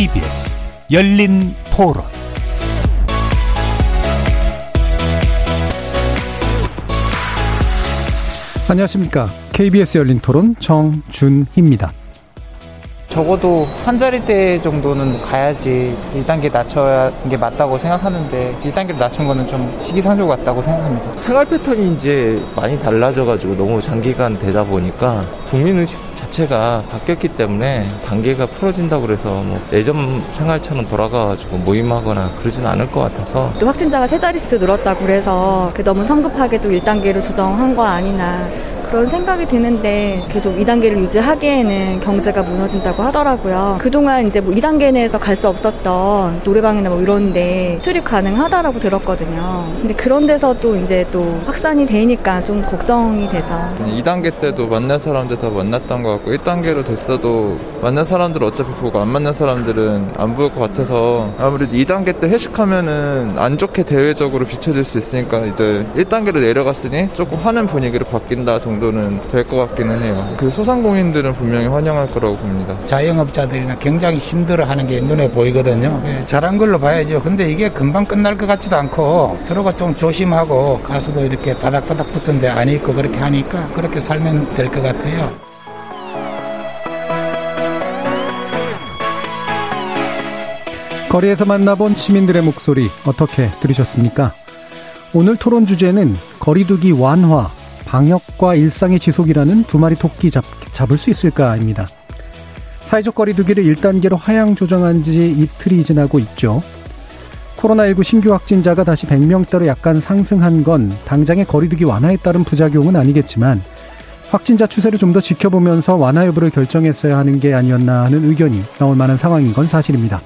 KBS 열린 토론 안녕하십니까. KBS 열린 토론 정준희입니다. 적어도 한 자리대 정도는 가야지 1단계 낮춰야 게 맞다고 생각하는데 1단계로 낮춘 거는 좀 시기상조 같다고 생각합니다. 생활 패턴이 이제 많이 달라져가지고 너무 장기간 되다 보니까 국민의식 자체가 바뀌었기 때문에 단계가 풀어진다고 그래서 뭐 예전 생활처럼 돌아가가지고 모임하거나 그러진 않을 것 같아서. 또 확진자가 세 자릿수 늘었다고 그래서 너무 성급하게 또 1단계로 조정한 거 아니나 그런 생각이 드는데 계속 2단계를 유지하기에는 경제가 무너진다고 하더라고요. 그동안 이제 뭐 2단계 내에서 갈 수 없었던 노래방이나 뭐 이런데 출입 가능하다라고 들었거든요. 근데 그런 데서도 이제 또 확산이 되니까 좀 걱정이 되죠. 2단계 때도 만난 사람들 다 만났던 것 같고 1단계로 됐어도 만난 사람들 어차피 보고 안 만난 사람들은 안 보일 것 같아서 아무래도 2단계 때 회식하면은 안 좋게 대외적으로 비춰질 수 있으니까 이제 1단계로 내려갔으니 조금 하는 분위기로 바뀐다 정도 정도는 될 것 같기는 해요. 그 소상공인들은 분명히 환영할 거라고 봅니다. 자영업자들이나 굉장히 힘들어하는 게 눈에 보이거든요. 네, 잘한 걸로 봐야죠. 근데 이게 금방 끝날 것 같지도 않고 서로가 좀 조심하고 가서도 이렇게 바닥바닥 붙은데 안 있고 그렇게 하니까 그렇게 살면 될 것 같아요. 거리에서 만나본 시민들의 목소리 어떻게 들으셨습니까? 오늘 토론 주제는 거리두기 완화, 방역과 일상의 지속이라는 두 마리 토끼 잡, 잡을 수 있을까입니다. 사회적 거리두기를 1단계로 하향 조정한 지 이틀이 지나고 있죠. 코로나19 신규 확진자가 다시 100명대로 약간 상승한 건 당장의 거리두기 완화에 따른 부작용은 아니겠지만 확진자 추세를 좀 더 지켜보면서 완화 여부를 결정했어야 하는 게 아니었나 하는 의견이 나올 만한 상황인 건 사실입니다.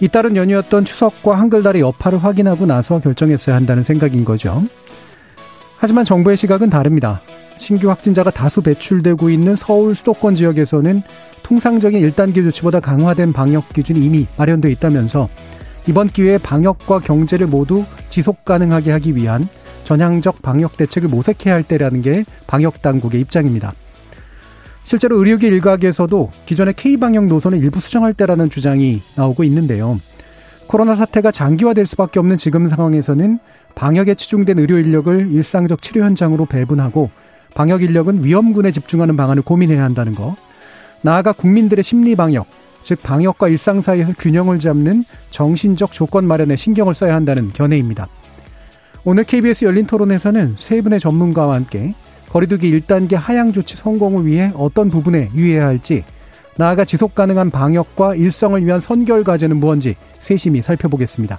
이따른 연휴였던 추석과 한글날의 여파를 확인하고 나서 결정했어야 한다는 생각인 거죠. 하지만 정부의 시각은 다릅니다. 신규 확진자가 다수 배출되고 있는 서울 수도권 지역에서는 통상적인 1단계 조치보다 강화된 방역 기준이 이미 마련돼 있다면서 이번 기회에 방역과 경제를 모두 지속 가능하게 하기 위한 전향적 방역 대책을 모색해야 할 때라는 게 방역 당국의 입장입니다. 실제로 의료계 일각에서도 기존의 K방역 노선을 일부 수정할 때라는 주장이 나오고 있는데요. 코로나 사태가 장기화될 수밖에 없는 지금 상황에서는 방역에 치중된 의료 인력을 일상적 치료 현장으로 배분하고 방역 인력은 위험군에 집중하는 방안을 고민해야 한다는 것. 나아가 국민들의 심리 방역, 즉 방역과 일상 사이에서 균형을 잡는 정신적 조건 마련에 신경을 써야 한다는 견해입니다. 오늘 KBS 열린 토론에서는 세 분의 전문가와 함께 거리두기 1단계 하향 조치 성공을 위해 어떤 부분에 유의해야 할지, 나아가 지속 가능한 방역과 일성을 위한 선결 과제는 무언지 세심히 살펴보겠습니다.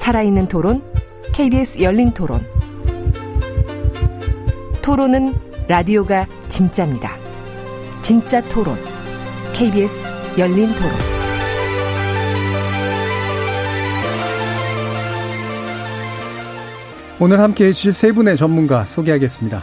살아있는 토론, KBS 열린 토론. 토론은 라디오가 진짜입니다. 진짜 토론, KBS 열린 토론. 오늘 함께 해주실 세 분의 전문가 소개하겠습니다.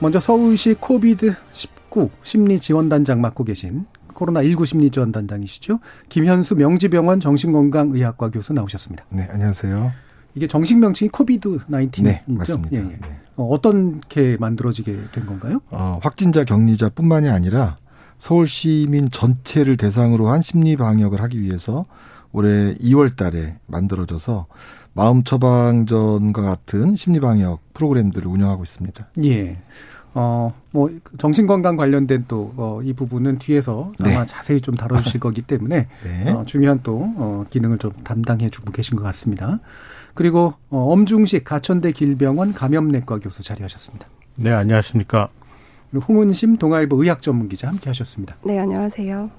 먼저 서울시 COVID 19 심리지원단장 맡고 계신 코로나19 심리지원 단장이시죠. 김현수 명지병원 정신건강의학과 교수 나오셨습니다. 네, 안녕하세요. 이게 정식 명칭이 COVID 19이죠? 네, 맞습니다. 예, 예. 네. 어, 어떻게 만들어지게 된 건가요? 어, 확진자 격리자뿐만이 아니라 서울 시민 전체를 대상으로 한 심리 방역을 하기 위해서 올해 2월 달에 만들어져서 마음 처방전과 같은 심리 방역 프로그램들을 운영하고 있습니다. 예. 어, 뭐, 정신건강 관련된 또, 어, 이 부분은 뒤에서 아마 네. 자세히 좀 다뤄주실 거기 때문에, 네. 어, 중요한 또, 어, 기능을 좀 담당해 주고 계신 것 같습니다. 그리고, 어, 엄중식 가천대 길병원 감염내과 교수 자리하셨습니다. 네, 안녕하십니까. 그리고 홍은심 동아일보 의학 전문 기자 함께 하셨습니다. 네, 안녕하세요.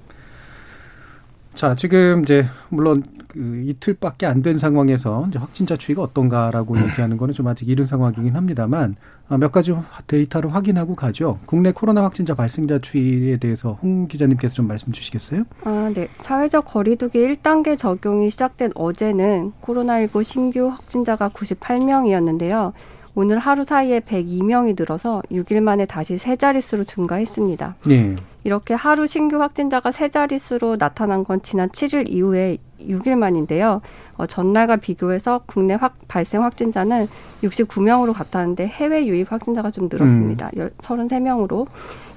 자, 지금 이제 물론 그 이틀밖에 안 된 상황에서 이제 확진자 추이가 어떤가라고 얘기하는 거는 좀 아직 이른 상황이긴 합니다만 아, 몇 가지 데이터를 확인하고 가죠. 국내 코로나 확진자 발생자 추이에 대해서 홍 기자님께서 좀 말씀 주시겠어요? 아, 네. 사회적 거리두기 1단계 적용이 시작된 어제는 코로나19 신규 확진자가 98명이었는데요. 오늘 하루 사이에 102명이 늘어서 6일 만에 다시 세 자릿수로 증가했습니다. 네. 이렇게 하루 신규 확진자가 세 자릿수로 나타난 건 지난 7일 이후에 6일 만인데요. 어, 전날과 비교해서 국내 확, 발생 확진자는 69명으로 같았는데 해외 유입 확진자가 좀 늘었습니다. 음. 33명으로.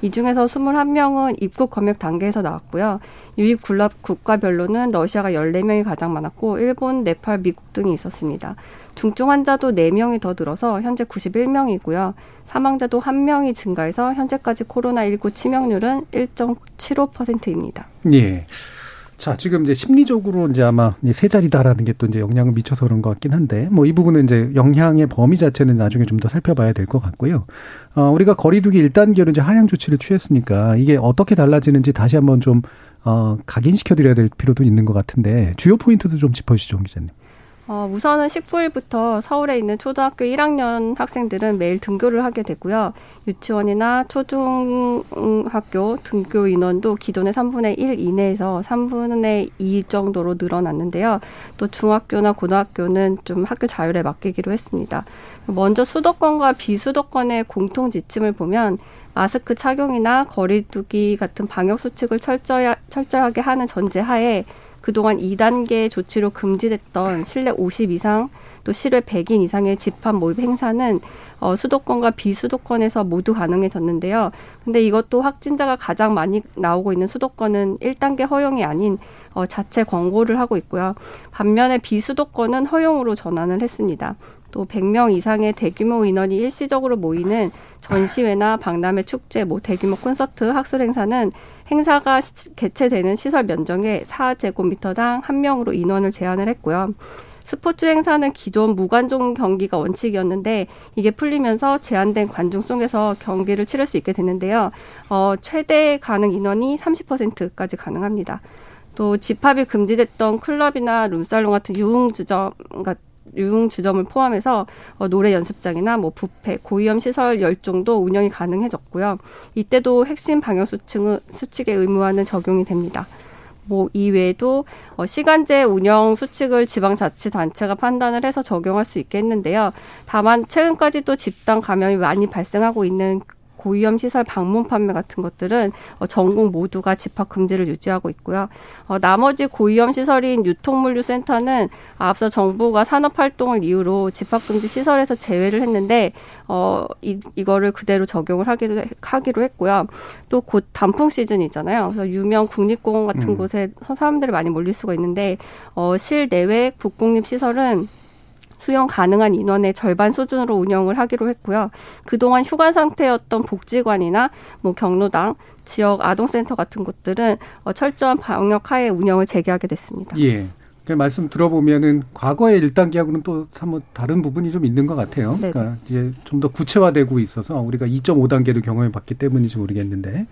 이 중에서 21명은 입국 검역 단계에서 나왔고요. 유입 국가별로는 러시아가 14명이 가장 많았고 일본, 네팔, 미국 등이 있었습니다. 중증 환자도 4명이 더 늘어서 현재 91명이고요. 사망자도 1명이 증가해서 현재까지 코로나19 치명률은 1.75%입니다. 예. 자, 지금 이제 심리적으로 이제 아마 세 자리다라는 게 또 이제 영향을 미쳐서 그런 것 같긴 한데, 뭐 이 부분은 이제 영향의 범위 자체는 나중에 좀 더 살펴봐야 될 것 같고요. 어, 우리가 거리두기 1단계로 이제 하향 조치를 취했으니까 이게 어떻게 달라지는지 다시 한번 좀, 어, 각인시켜드려야 될 필요도 있는 것 같은데, 주요 포인트도 좀 짚어주시죠, 기자님. 어, 우선은 19일부터 서울에 있는 초등학교 1학년 학생들은 매일 등교를 하게 되고요. 유치원이나 초중학교 등교 인원도 기존의 3분의 1 이내에서 3분의 2 정도로 늘어났는데요. 또 중학교나 고등학교는 좀 학교 자율에 맡기기로 했습니다. 먼저 수도권과 비수도권의 공통 지침을 보면 마스크 착용이나 거리두기 같은 방역 수칙을 철저히, 철저하게 하는 전제하에 그동안 2단계 조치로 금지됐던 실내 50 이상 또 실외 100인 이상의 집합 모임 행사는 어, 수도권과 비수도권에서 모두 가능해졌는데요. 근데 이것도 확진자가 가장 많이 나오고 있는 수도권은 1단계 허용이 아닌 어, 자체 권고를 하고 있고요. 반면에 비수도권은 허용으로 전환을 했습니다. 또 100명 이상의 대규모 인원이 일시적으로 모이는 전시회나 박람회 축제, 뭐 대규모 콘서트, 학술 행사는 행사가 개최되는 시설 면적의 4제곱미터당 한 명으로 인원을 제한을 했고요. 스포츠 행사는 기존 무관중 경기가 원칙이었는데 이게 풀리면서 제한된 관중 속에서 경기를 치를 수 있게 되는데요. 어, 최대 가능 인원이 30%까지 가능합니다. 또 집합이 금지됐던 클럽이나 룸살롱 같은 유흥주점 같은 유흥주점을 포함해서 어, 노래 연습장이나 뭐 부페, 고위험 시설 열종도 운영이 가능해졌고요. 이때도 핵심 방역 수칙은 수칙의 의무화는 적용이 됩니다. 뭐 이외에도 어, 시간제 운영 수칙을 지방자치단체가 판단을 해서 적용할 수 있겠는데요. 다만 최근까지도 집단 감염이 많이 발생하고 있는 고위험 시설 방문 판매 같은 것들은 어, 전국 모두가 집합 금지를 유지하고 있고요. 어, 나머지 고위험 시설인 유통물류 센터는 앞서 정부가 산업 활동을 이유로 집합 금지 시설에서 제외를 했는데 어, 이, 이거를 그대로 적용을 하기로, 하기로 했고요. 또 곧 단풍 시즌이잖아요. 그래서 유명 국립공원 같은 음. 곳에 사람들이 많이 몰릴 수가 있는데 어, 실내외 국공립 시설은 수용 가능한 인원의 절반 수준으로 운영을 하기로 했고요. 그동안 휴가 상태였던 복지관이나 뭐 경로당, 지역 아동센터 같은 곳들은 어, 철저한 방역 하에 운영을 재개하게 됐습니다. 예. 그 말씀 들어보면은 과거의 1단계하고는 또 사뭇 다른 부분이 좀 있는 것 같아요. 네 그러니까 이제 좀 더 구체화되고 있어서 우리가 2.5단계도 경험해 봤기 때문인지 모르겠는데,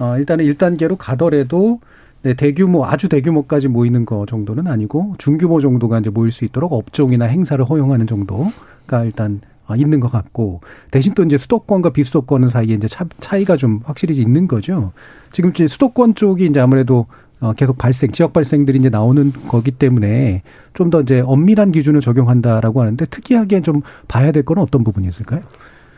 어, 일단은 1단계로 가더라도 네, 대규모 아주 대규모까지 모이는 거 정도는 아니고 중규모 정도가 이제 모일 수 있도록 업종이나 행사를 허용하는 정도가 일단 어, 있는 것 같고 대신 또 이제 수도권과 비수도권 사이에 이제 차, 차이가 좀 확실히 있는 거죠. 지금 이제 수도권 쪽이 이제 아무래도 어, 계속 발생, 지역 발생들이 이제 나오는 거기 때문에 좀 더 이제 엄밀한 기준을 적용한다라고 하는데 특이하게 좀 봐야 될 거는 어떤 부분이 있을까요?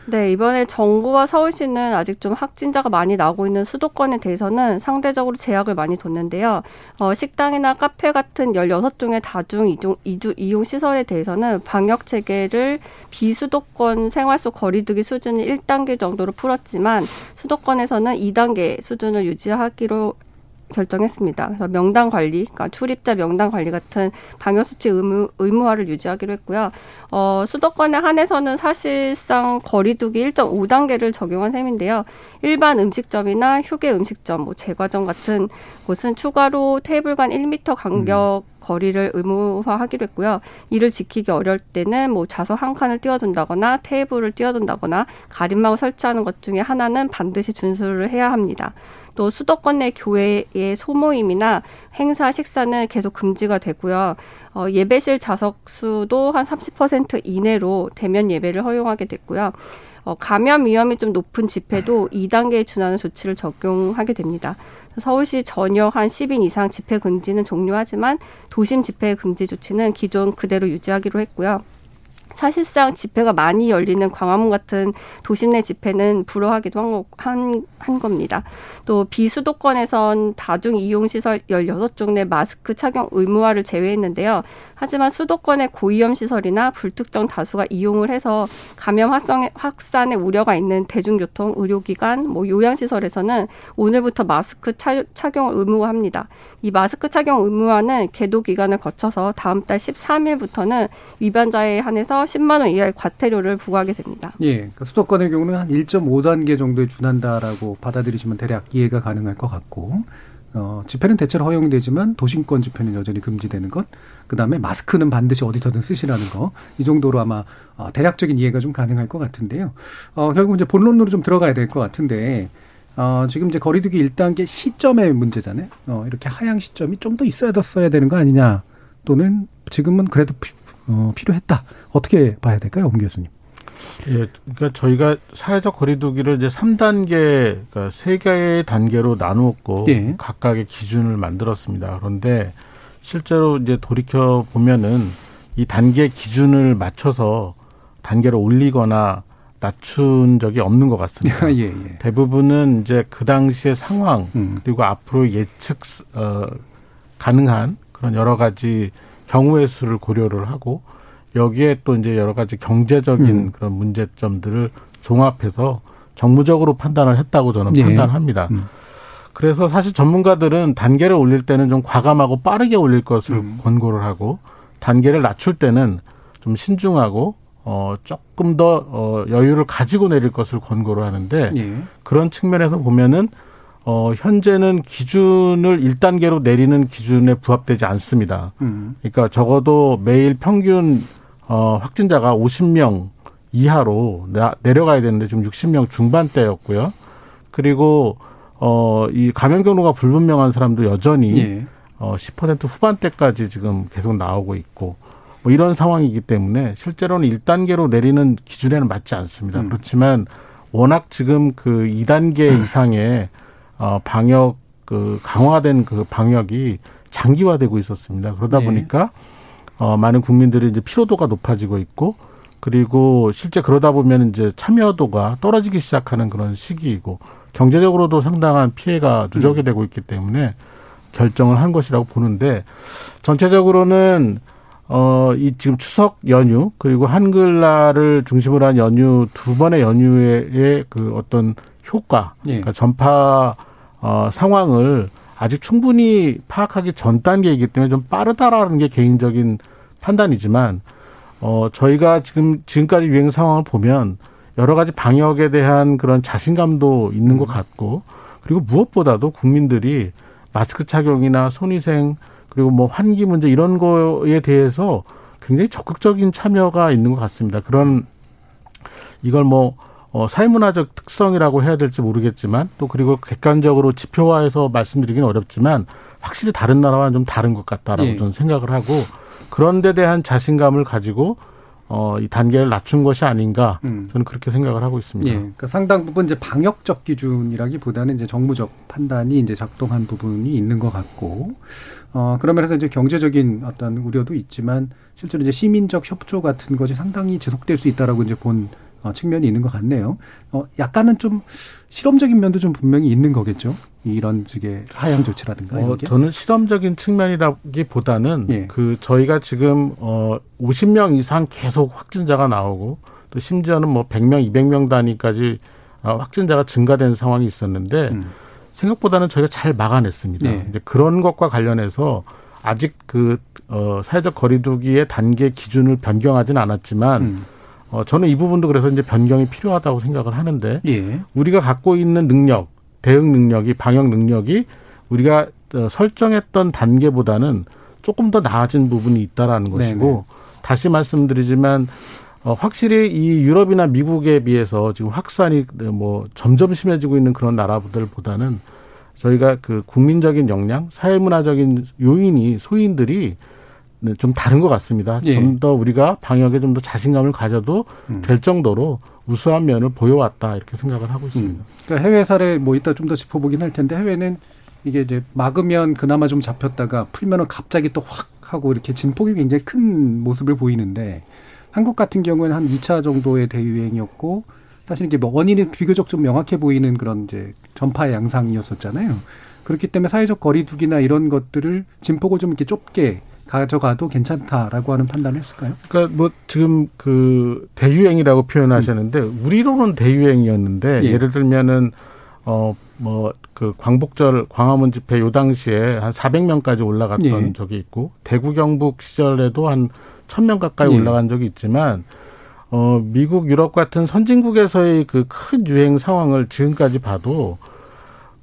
네, 이번에 정부와 서울시는 아직 좀 확진자가 많이 나오고 있는 수도권에 대해서는 상대적으로 제약을 많이 뒀는데요. 어, 식당이나 카페 같은 열여섯 종의 다중 이중, 이주, 이용 시설에 대해서는 방역 체계를 비수도권 생활 속 거리두기 수준이 1단계 정도로 풀었지만 수도권에서는 2단계 수준을 유지하기로 결정했습니다. 그래서 명단 관리, 그러니까 출입자 명단 관리 같은 방역 수칙 의무, 의무화를 유지하기로 했고요. 어, 수도권에 한해서는 사실상 거리두기 1.5 단계를 적용한 셈인데요. 일반 음식점이나 휴게 음식점, 뭐 제과점 같은 곳은 추가로 테이블 간 1미터 간격 음. 거리를 의무화하기로 했고요. 이를 지키기 어려울 때는 뭐 좌석 한 칸을 띄워둔다거나 테이블을 띄워둔다거나 가림막을 설치하는 것 중에 하나는 반드시 준수를 해야 합니다. 또 수도권 내 교회의 소모임이나 행사 식사는 계속 금지가 되고요. 어, 예배실 좌석 수도 한 30% 이내로 대면 예배를 허용하게 됐고요. 어, 감염 위험이 좀 높은 집회도 2단계에 준하는 조치를 적용하게 됩니다. 서울시 전역 한 10인 이상 집회 금지는 종료하지만 도심 집회 금지 조치는 기존 그대로 유지하기로 했고요. 사실상 집회가 많이 열리는 광화문 같은 도심 내 집회는 불허하기도 한, 한, 한 겁니다. 또 비수도권에선 다중 이용 시설 16종 내 마스크 착용 의무화를 제외했는데요. 하지만 수도권의 고위험 시설이나 불특정 다수가 이용을 해서 감염 확산의, 확산의 우려가 있는 대중교통, 의료기관, 뭐 요양시설에서는 오늘부터 마스크 차, 착용을 의무화합니다. 이 마스크 착용 의무화는 계도 기간을 거쳐서 다음 달 13일부터는 위반자에 한해서 10만 원 이하의 과태료를 부과하게 됩니다. 예, 그러니까 수도권의 경우는 한 1.5단계 정도에 준한다라고 받아들이시면 대략 이해가 가능할 것 같고 어, 집회는 대체로 허용되지만 도심권 집회는 여전히 금지되는 것. 그 다음에 마스크는 반드시 어디서든 쓰시라는 거. 이 정도로 아마 어, 대략적인 이해가 좀 가능할 것 같은데요. 어, 결국 이제 본론으로 좀 들어가야 될 것 같은데, 어, 지금 이제 거리두기 1단계 시점의 문제잖아요. 어, 이렇게 하향 시점이 좀 더 있어야 었어야 되는 거 아니냐. 또는 지금은 그래도 피, 어, 필요했다. 어떻게 봐야 될까요, 洪 교수님? 예, 그러니까 저희가 사회적 거리두기를 이제 3단계, 그러니까 세 개의 단계로 나누었고 예. 각각의 기준을 만들었습니다. 그런데 실제로 이제 돌이켜 보면은 이 단계 기준을 맞춰서 단계를 올리거나 낮춘 적이 없는 것 같습니다. 예, 예. 대부분은 이제 그 당시의 상황 음. 그리고 앞으로 예측 어, 가능한 그런 여러 가지 경우의 수를 고려를 하고 여기에 또 이제 여러 가지 경제적인 음. 그런 문제점들을 종합해서 정무적으로 판단을 했다고 저는 예. 판단합니다. 음. 그래서 사실 전문가들은 단계를 올릴 때는 좀 과감하고 빠르게 올릴 것을 음. 권고를 하고 단계를 낮출 때는 좀 신중하고 어 조금 더 어, 여유를 가지고 내릴 것을 권고를 하는데 예. 그런 측면에서 보면은 어 현재는 기준을 1단계로 내리는 기준에 부합되지 않습니다. 음. 그러니까 적어도 매일 평균 어, 확진자가 50명 이하로 내려가야 되는데 지금 60명 중반대였고요. 그리고 어, 이 감염 경로가 불분명한 사람도 여전히 예. 어, 10% 후반대까지 지금 계속 나오고 있고 뭐 이런 상황이기 때문에 실제로는 1단계로 내리는 기준에는 맞지 않습니다. 음. 그렇지만 워낙 지금 그 2단계 이상의 어, 방역 그 강화된 그 방역이 장기화되고 있었습니다. 그러다 네. 보니까 어, 많은 국민들이 이제 피로도가 높아지고 있고 그리고 실제 그러다 보면 이제 참여도가 떨어지기 시작하는 그런 시기이고 경제적으로도 상당한 피해가 누적이 음. 되고 있기 때문에 결정을 한 것이라고 보는데 전체적으로는 어, 이 지금 추석 연휴 그리고 한글날을 중심으로 한 연휴 두 번의 연휴의 그 어떤 효과, 예. 그러니까 전파 어, 상황을 아직 충분히 파악하기 전 단계이기 때문에 좀 빠르다라는 게 개인적인 판단이지만 어 저희가 지금 지금까지 유행 상황을 보면 여러 가지 방역에 대한 그런 자신감도 있는 것 같고 그리고 무엇보다도 국민들이 마스크 착용이나 손위생 그리고 뭐 환기 문제 이런 거에 대해서 굉장히 적극적인 참여가 있는 것 같습니다. 그런 이걸 뭐 어, 사회문화적 특성이라고 해야 될지 모르겠지만 또 그리고 객관적으로 지표화해서 말씀드리기는 어렵지만 확실히 다른 나라와는 좀 다른 것 같다라고 예. 저는 생각을 하고 그런 데 대한 자신감을 가지고 어, 이 단계를 낮춘 것이 아닌가 음. 저는 그렇게 생각을 하고 있습니다. 예, 그러니까 상당 부분 이제 방역적 기준이라기보다는 이제 정무적 판단이 이제 작동한 부분이 있는 것 같고 어, 그러면서 이제 경제적인 어떤 우려도 있지만 실제로 이제 시민적 협조 같은 것이 상당히 지속될 수 있다라고 이제 본 어, 측면이 있는 것 같네요. 어, 약간은 좀 실험적인 면도 좀 분명히 있는 거겠죠. 이런 식의 하향 조치라든가. 어, 저는 실험적인 측면이라기보다는 예. 그 저희가 지금 어 50명 이상 계속 확진자가 나오고 또 심지어는 뭐 100명, 200명 단위까지 어, 확진자가 증가된 상황이 있었는데 음. 생각보다는 저희가 잘 막아냈습니다. 예. 이제 그런 것과 관련해서 아직 그 어, 사회적 거리두기의 단계 기준을 변경하지는 않았지만 음. 어, 저는 이 부분도 그래서 이제 변경이 필요하다고 생각을 하는데 예. 우리가 갖고 있는 능력, 대응 능력이 방역 능력이 우리가 어, 설정했던 단계보다는 조금 더 나아진 부분이 있다라는 것이고 네네. 다시 말씀드리지만 어, 확실히 이 유럽이나 미국에 비해서 지금 확산이 뭐 점점 심해지고 있는 그런 나라들보다는 저희가 그 국민적인 역량, 사회문화적인 요인이 소인들이 네, 좀 다른 것 같습니다. 예. 좀더 우리가 방역에 좀 더 자신감을 가져도 음. 될 정도로 우수한 면을 보여왔다 이렇게 생각을 하고 있습니다. 음. 그러니까 해외 사례 뭐 이따 좀 더 짚어보긴 할 텐데 해외는 이게 이제 막으면 그나마 좀 잡혔다가 풀면은 갑자기 또 확 하고 이렇게 진폭이 굉장히 큰 모습을 보이는데 한국 같은 경우에는 한 2차 정도의 대유행이었고 사실 이게 뭐 원인이 비교적 좀 명확해 보이는 그런 이제 전파의 양상이었었잖아요. 그렇기 때문에 사회적 거리두기나 이런 것들을 진폭을 좀 이렇게 좁게 가져가도 괜찮다라고 하는 판단을 했을까요? 그러니까 뭐 지금 그 대유행이라고 표현하셨는데 음. 우리로는 대유행이었는데 예. 를 들면은 어 뭐 그 광복절 광화문 집회 요 당시에 한 400명까지 올라갔던 예. 적이 있고 대구 경북 시절에도 한 1000명 가까이 예. 올라간 적이 있지만 어 미국 유럽 같은 선진국에서의 그 큰 유행 상황을 지금까지 봐도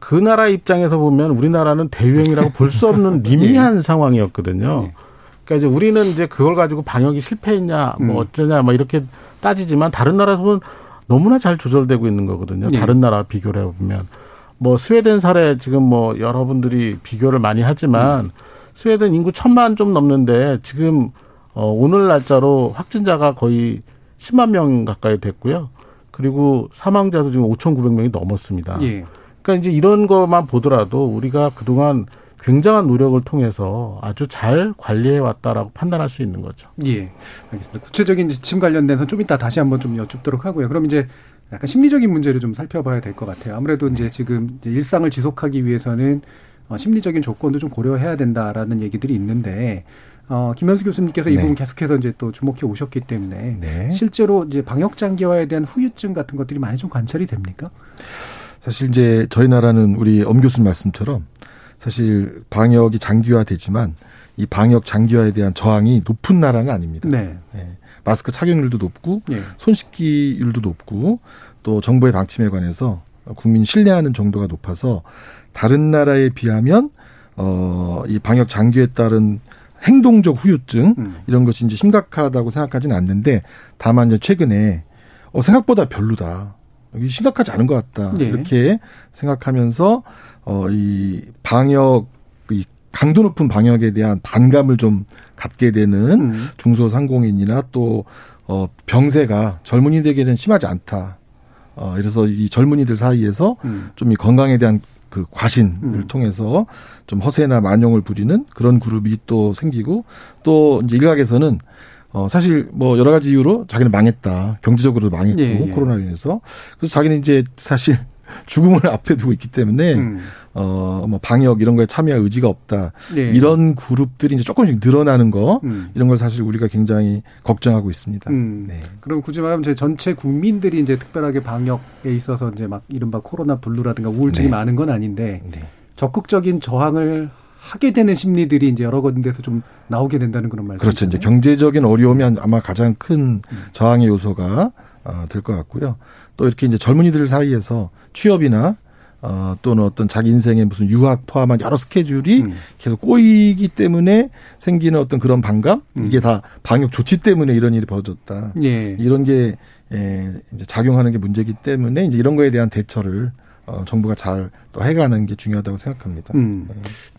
그 나라 입장에서 보면 우리나라는 대유행이라고 볼 수 없는 미미한 예. 상황이었거든요. 예. 그러니까 이제 우리는 이제 그걸 가지고 방역이 실패했냐, 뭐 음. 어쩌냐, 뭐 이렇게 따지지만 다른 나라에서는 너무나 잘 조절되고 있는 거거든요. 예. 다른 나라 비교를 해보면. 뭐 스웨덴 사례 지금 뭐 여러분들이 비교를 많이 하지만 음. 스웨덴 인구 천만 좀 넘는데 지금 어 오늘 날짜로 확진자가 거의 10만 명 가까이 됐고요. 그리고 사망자도 지금 5,900명이 넘었습니다. 예. 그러니까 이제 이런 것만 보더라도 우리가 그동안 굉장한 노력을 통해서 아주 잘 관리해 왔다라고 판단할 수 있는 거죠. 예. 알겠습니다. 구체적인 지침 관련돼서 좀 이따 다시 한번 좀 여쭙도록 하고요. 그럼 이제 약간 심리적인 문제를 좀 살펴봐야 될 것 같아요. 아무래도 이제 지금 일상을 지속하기 위해서는 어, 심리적인 조건도 좀 고려해야 된다라는 얘기들이 있는데 어, 김현수 교수님께서 네. 이 부분 계속해서 이제 또 주목해 오셨기 때문에 네. 실제로 이제 방역 장기화에 대한 후유증 같은 것들이 많이 좀 관찰이 됩니까? 사실 이제 저희 나라는 우리 엄 교수님 말씀처럼 사실 방역이 장기화되지만 이 방역 장기화에 대한 저항이 높은 나라는 아닙니다. 네. 네. 마스크 착용률도 높고 네. 손 씻기율도 높고 또 정부의 방침에 관해서 국민 신뢰하는 정도가 높아서 다른 나라에 비하면 어이 방역 장기에 따른 행동적 후유증 음. 이런 것이 이제 심각하다고 생각하지는 않는데 다만 이제 최근에 어 생각보다 별로다. 심각하지 않은 것 같다. 네. 이렇게 생각하면서 어 이 방역 이 강도 높은 방역에 대한 반감을 좀 갖게 되는 음. 중소상공인이나 또 어 병세가 젊은이들에게는 심하지 않다. 어 그래서 이 젊은이들 사이에서 음. 좀이 건강에 대한 그 과신을 음. 통해서 좀 허세나 만용을 부리는 그런 그룹이 또 생기고 또 이제 일각에서는 어, 사실 뭐 여러 가지 이유로 자기는 망했다. 경제적으로도 망했고, 예, 예. 코로나로 인해서. 그래서 자기는 이제 사실 죽음을 앞에 두고 있기 때문에, 음. 어, 뭐 방역 이런 거에 참여할 의지가 없다. 예. 이런 그룹들이 이제 조금씩 늘어나는 거, 음. 이런 걸 사실 우리가 굉장히 걱정하고 있습니다. 음. 네. 그럼 굳이 말하면 제 전체 국민들이 이제 특별하게 방역에 있어서 이제 막 이른바 코로나 블루라든가 우울증이 네. 많은 건 아닌데, 네. 적극적인 저항을 하게 되는 심리들이 이제 여러 군데서 좀 나오게 된다는 그런 말씀. 그렇죠. 이제 경제적인 어려움이 아마 가장 큰 저항의 요소가 어, 될 것 같고요. 또 이렇게 이제 젊은이들 사이에서 취업이나 어, 또는 어떤 자기 인생에 무슨 유학 포함한 여러 스케줄이 음. 계속 꼬이기 때문에 생기는 어떤 그런 반감? 음. 이게 다 방역 조치 때문에 이런 일이 벌어졌다. 예. 이런 게, 예, 이제 작용하는 게 문제이기 때문에 이제 이런 거에 대한 대처를 어, 정부가 잘 또 해가는 게 중요하다고 생각합니다. 음.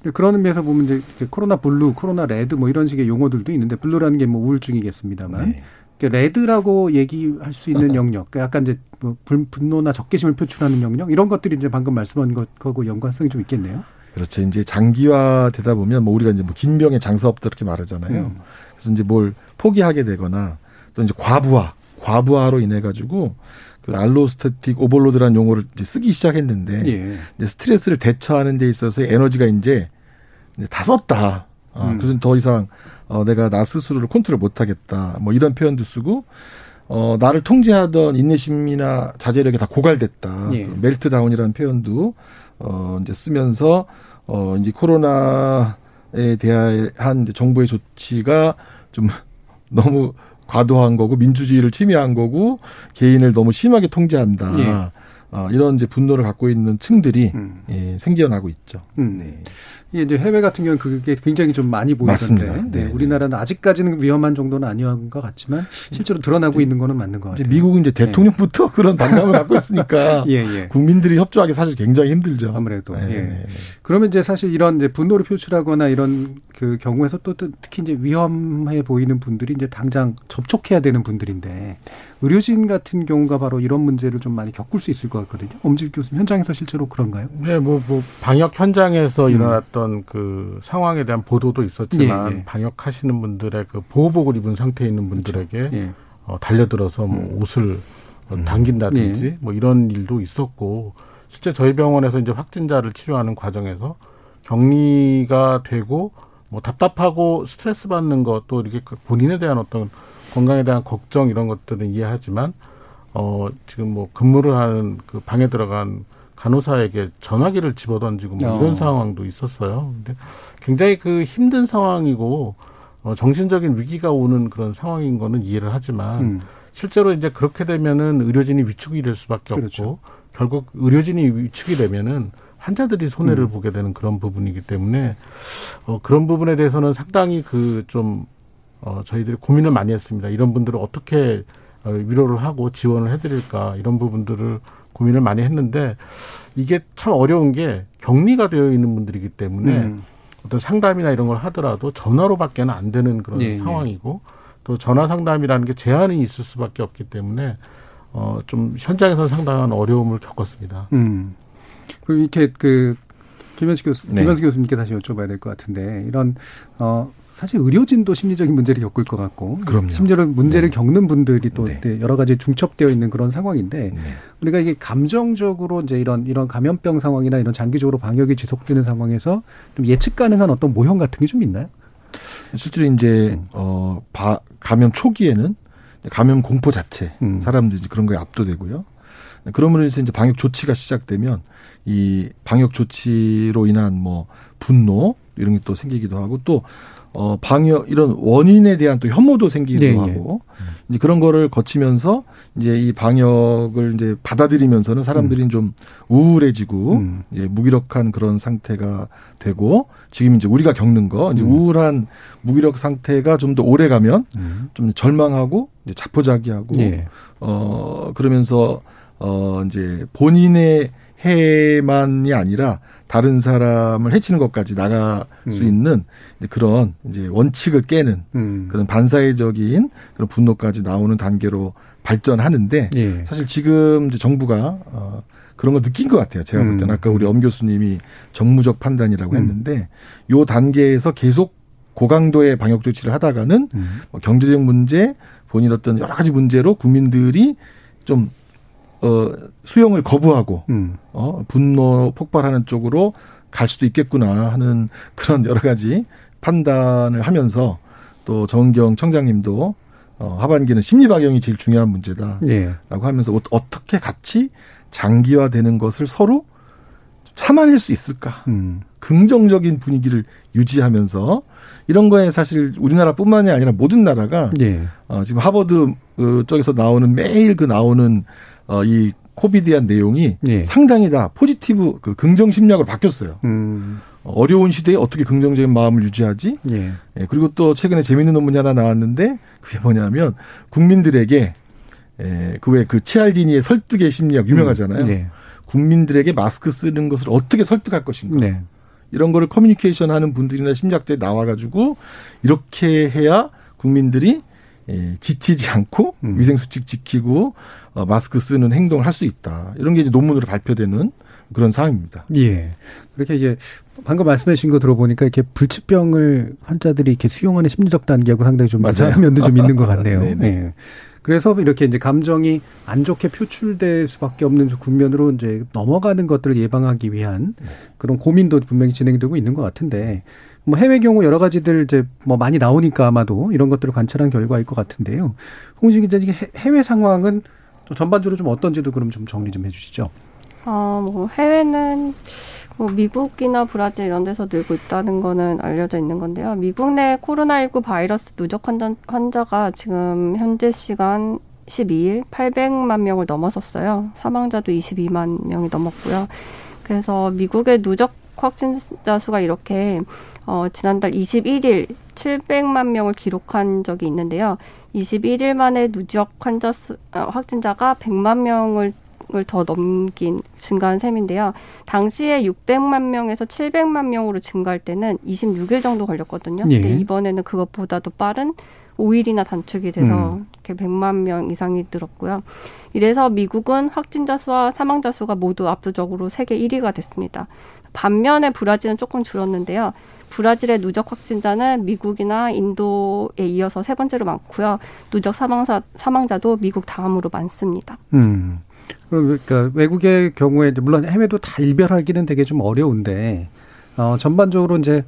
네. 그런 의미에서 보면 이제 코로나 blue, 코로나 red 뭐 이런 식의 용어들도 있는데 blue라는 게 뭐 우울증이겠습니다만 네. red라고 얘기할 수 있는 영역, 그러니까 약간 이제 뭐 분노나 적개심을 표출하는 영역 이런 것들이 이제 방금 말씀한 것하고 연관성이 좀 있겠네요. 그렇죠. 이제 장기화 되다 보면 뭐 우리가 이제 뭐 긴 병에 장사 없다 이렇게 말하잖아요. 음. 그래서 이제 뭘 포기하게 되거나 또 이제 과부하, 과부하로 인해 가지고 그 allostatic overload라는 용어를 이제 쓰기 시작했는데 예. 이제 스트레스를 대처하는 데 있어서 에너지가 이제, 이제 다 썼다. 어, 음. 그래서 더 이상 어, 내가 나 스스로를 컨트롤 못하겠다. 뭐 이런 표현도 쓰고 어, 나를 통제하던 인내심이나 자제력이 다 고갈됐다. 예. 그 meltdown이라는 표현도 어, 이제 쓰면서 어, 이제 코로나에 대한 정부의 조치가 좀 너무 과도한 거고 민주주의를 침해한 거고 개인을 너무 심하게 통제한다. 예. 어, 이런 이제 분노를 갖고 있는 층들이 음. 예, 생겨나고 있죠. 음. 네. 이게 이제 해외 같은 경우는 그게 굉장히 좀 많이 보이던데 네. 네. 우리나라는 아직까지는 위험한 정도는 아니한 것 같지만 실제로 드러나고 있는 거는 맞는 것 같아요. 미국은 이제 네. 대통령부터 네. 그런 반감을 갖고 있으니까 예, 예. 국민들이 협조하기 사실 굉장히 힘들죠. 아무래도. 네. 예. 그러면 이제 사실 이런 이제 분노를 표출하거나 이런 그 경우에서 또 특히 이제 위험해 보이는 분들이 이제 당장 접촉해야 되는 분들인데 의료진 같은 경우가 바로 이런 문제를 좀 많이 겪을 수 있을 것 같거든요. 엄질 교수님 현장에서 실제로 그런가요? 네, 뭐, 뭐 방역 현장에서 음. 일어났던 그 상황에 대한 보도도 있었지만 예, 예. 방역하시는 분들의 그 보호복을 입은 상태에 있는 분들에게 그렇죠. 예. 어, 달려들어서 뭐 음. 옷을 음. 당긴다든지 예. 뭐 이런 일도 있었고 실제 저희 병원에서 이제 확진자를 치료하는 과정에서 격리가 되고 뭐 답답하고 스트레스 받는 것도 이렇게 그 본인에 대한 어떤 건강에 대한 걱정 이런 것들은 이해하지만 어 지금 뭐 근무를 하는 그 방에 들어간 간호사에게 전화기를 집어던지고 뭐 이런 어. 상황도 있었어요. 근데 굉장히 그 힘든 상황이고 어 정신적인 위기가 오는 그런 상황인 거는 이해를 하지만 음. 실제로 이제 그렇게 되면은 의료진이 위축이 될 수밖에 그렇죠. 없고 결국 의료진이 위축이 되면은 환자들이 손해를 음. 보게 되는 그런 부분이기 때문에 어 그런 부분에 대해서는 상당히 그좀 어, 저희들이 고민을 많이 했습니다. 이런 분들을 어떻게 어, 위로를 하고 지원을 해드릴까 이런 부분들을 고민을 많이 했는데 이게 참 어려운 게 격리가 되어 있는 분들이기 때문에 음. 어떤 상담이나 이런 걸 하더라도 전화로밖에는 안 되는 그런 예, 예. 상황이고 예. 또 전화 상담이라는 게 제한이 있을 수밖에 없기 때문에 어, 좀 현장에서 상당한 어려움을 겪었습니다. 음. 그 이렇게 그 김현수 교수, 네. 김현수 교수님께 다시 여쭤봐야 될 것 같은데 이런 어 사실 의료진도 심리적인 문제를 겪을 것 같고 그럼요. 심지어 문제를 네. 겪는 분들이 또 네. 여러 가지 중첩되어 있는 그런 상황인데 네. 우리가 이게 감정적으로 이제 이런 이런 감염병 상황이나 이런 장기적으로 방역이 지속되는 상황에서 좀 예측 가능한 어떤 모형 같은 게 좀 있나요? 실제로 이제 음. 어 바, 감염 초기에는 감염 공포 자체 음. 사람들이 그런 거에 압도되고요. 그러므로 이제 방역 조치가 시작되면 이 방역 조치로 인한 뭐 분노 이런 게 또 생기기도 하고 또 어, 방역, 이런 원인에 대한 또 혐오도 생기기도 네, 하고, 네. 이제 그런 거를 거치면서 이제 이 방역을 이제 받아들이면서는 사람들이 음. 좀 우울해지고, 음. 이제 무기력한 그런 상태가 되고, 지금 이제 우리가 겪는 거, 이제 음. 우울한 무기력 상태가 좀 더 오래 가면 음. 좀 절망하고, 이제 자포자기하고, 네. 어, 그러면서, 어, 이제 본인의 해만이 아니라 다른 사람을 해치는 것까지 나갈 음. 수 있는 그런 이제 원칙을 깨는 음. 그런 반사회적인 그런 분노까지 나오는 단계로 발전하는데 예. 사실 지금 이제 정부가 어 그런 거 느낀 것 같아요. 제가 볼 때는 음. 아까 우리 엄 교수님이 정무적 판단이라고 음. 했는데 요 단계에서 계속 고강도의 방역 조치를 하다가는 음. 뭐 경제적 문제, 본인 어떤 여러 가지 문제로 국민들이 좀 어, 수용을 거부하고, 음. 어, 분노 폭발하는 쪽으로 갈 수도 있겠구나 하는 그런 여러 가지 판단을 하면서 또 정경 청장님도 어, 하반기는 심리 박영이 제일 중요한 문제다라고 예. 하면서 어떻게 같이 장기화되는 것을 서로 참아낼 수 있을까? 음. 긍정적인 분위기를 유지하면서 이런 거에 사실 우리나라뿐만이 아니라 모든 나라가 예. 어, 지금 하버드 어, 쪽에서 나오는 매일 그 나오는 어, 이 코비드에 대한 내용이 예. 상당히 다 포지티브 그 긍정 심리학으로 바뀌었어요. 음. 어려운 시대에 어떻게 긍정적인 마음을 유지하지? 예. 예. 그리고 또 최근에 재미있는 논문이 하나 나왔는데 그게 뭐냐면 국민들에게 예, 그왜 그 치알디니의 설득의 심리학 유명하잖아요. 음. 예. 국민들에게 마스크 쓰는 것을 어떻게 설득할 것인가. 네. 이런 거를 커뮤니케이션 하는 분들이나 심리학자에 나와가지고 이렇게 해야 국민들이 예, 지치지 않고 음. 위생 수칙 지키고 어, 마스크 쓰는 행동을 할 수 있다. 이런 게 이제 논문으로 발표되는 그런 사항입니다. 예. 그렇게 이제 방금 말씀해 주신 거 들어보니까 이렇게 불치병을 환자들이 이렇게 수용하는 심리적 단계하고 상당히 좀 맞아요. 면도 좀 있는 것 같네요. 예. 그래서 이렇게 이제 감정이 안 좋게 표출될 수밖에 없는 국면으로 이제 넘어가는 것들을 예방하기 위한 네. 그런 고민도 분명히 진행되고 있는 것 같은데 뭐 해외 경우 여러 가지들 이제 뭐 많이 나오니까 아마도 이런 것들을 관찰한 결과일 것 같은데요. 홍진 기자님 해외 상황은 또 전반적으로 좀 어떤지도 그럼 좀 정리 좀 해주시죠. 아, 뭐 해외는 뭐 미국이나 브라질 이런 데서 늘고 있다는 거는 알려져 있는 건데요. 미국 내 코로나19 바이러스 누적 환자, 환자가 지금 현재 시간 12일 800만 명을 넘어섰어요. 사망자도 22만 명이 넘었고요. 그래서 미국의 누적 확진자 수가 이렇게 어, 지난달 21일 700만 명을 기록한 적이 있는데요. 21일 만에 누적 환자 수, 어, 확진자가 100만 명을 더 넘긴 증가한 셈인데요. 당시에 600만 명에서 700만 명으로 증가할 때는 26일 정도 걸렸거든요. 예. 근데 이번에는 그것보다도 빠른 5일이나 단축이 돼서 음. 이렇게 100만 명 이상이 늘었고요. 이래서 미국은 확진자 수와 사망자 수가 모두 압도적으로 세계 1위가 됐습니다. 반면에 브라질은 조금 줄었는데요. 브라질의 누적 확진자는 미국이나 인도에 이어서 세 번째로 많고요. 누적 사망자 사망자도 미국 다음으로 많습니다. 음. 그러니까 외국의 경우에 물론 해외도 다 일별하기는 되게 좀 어려운데 어 전반적으로 이제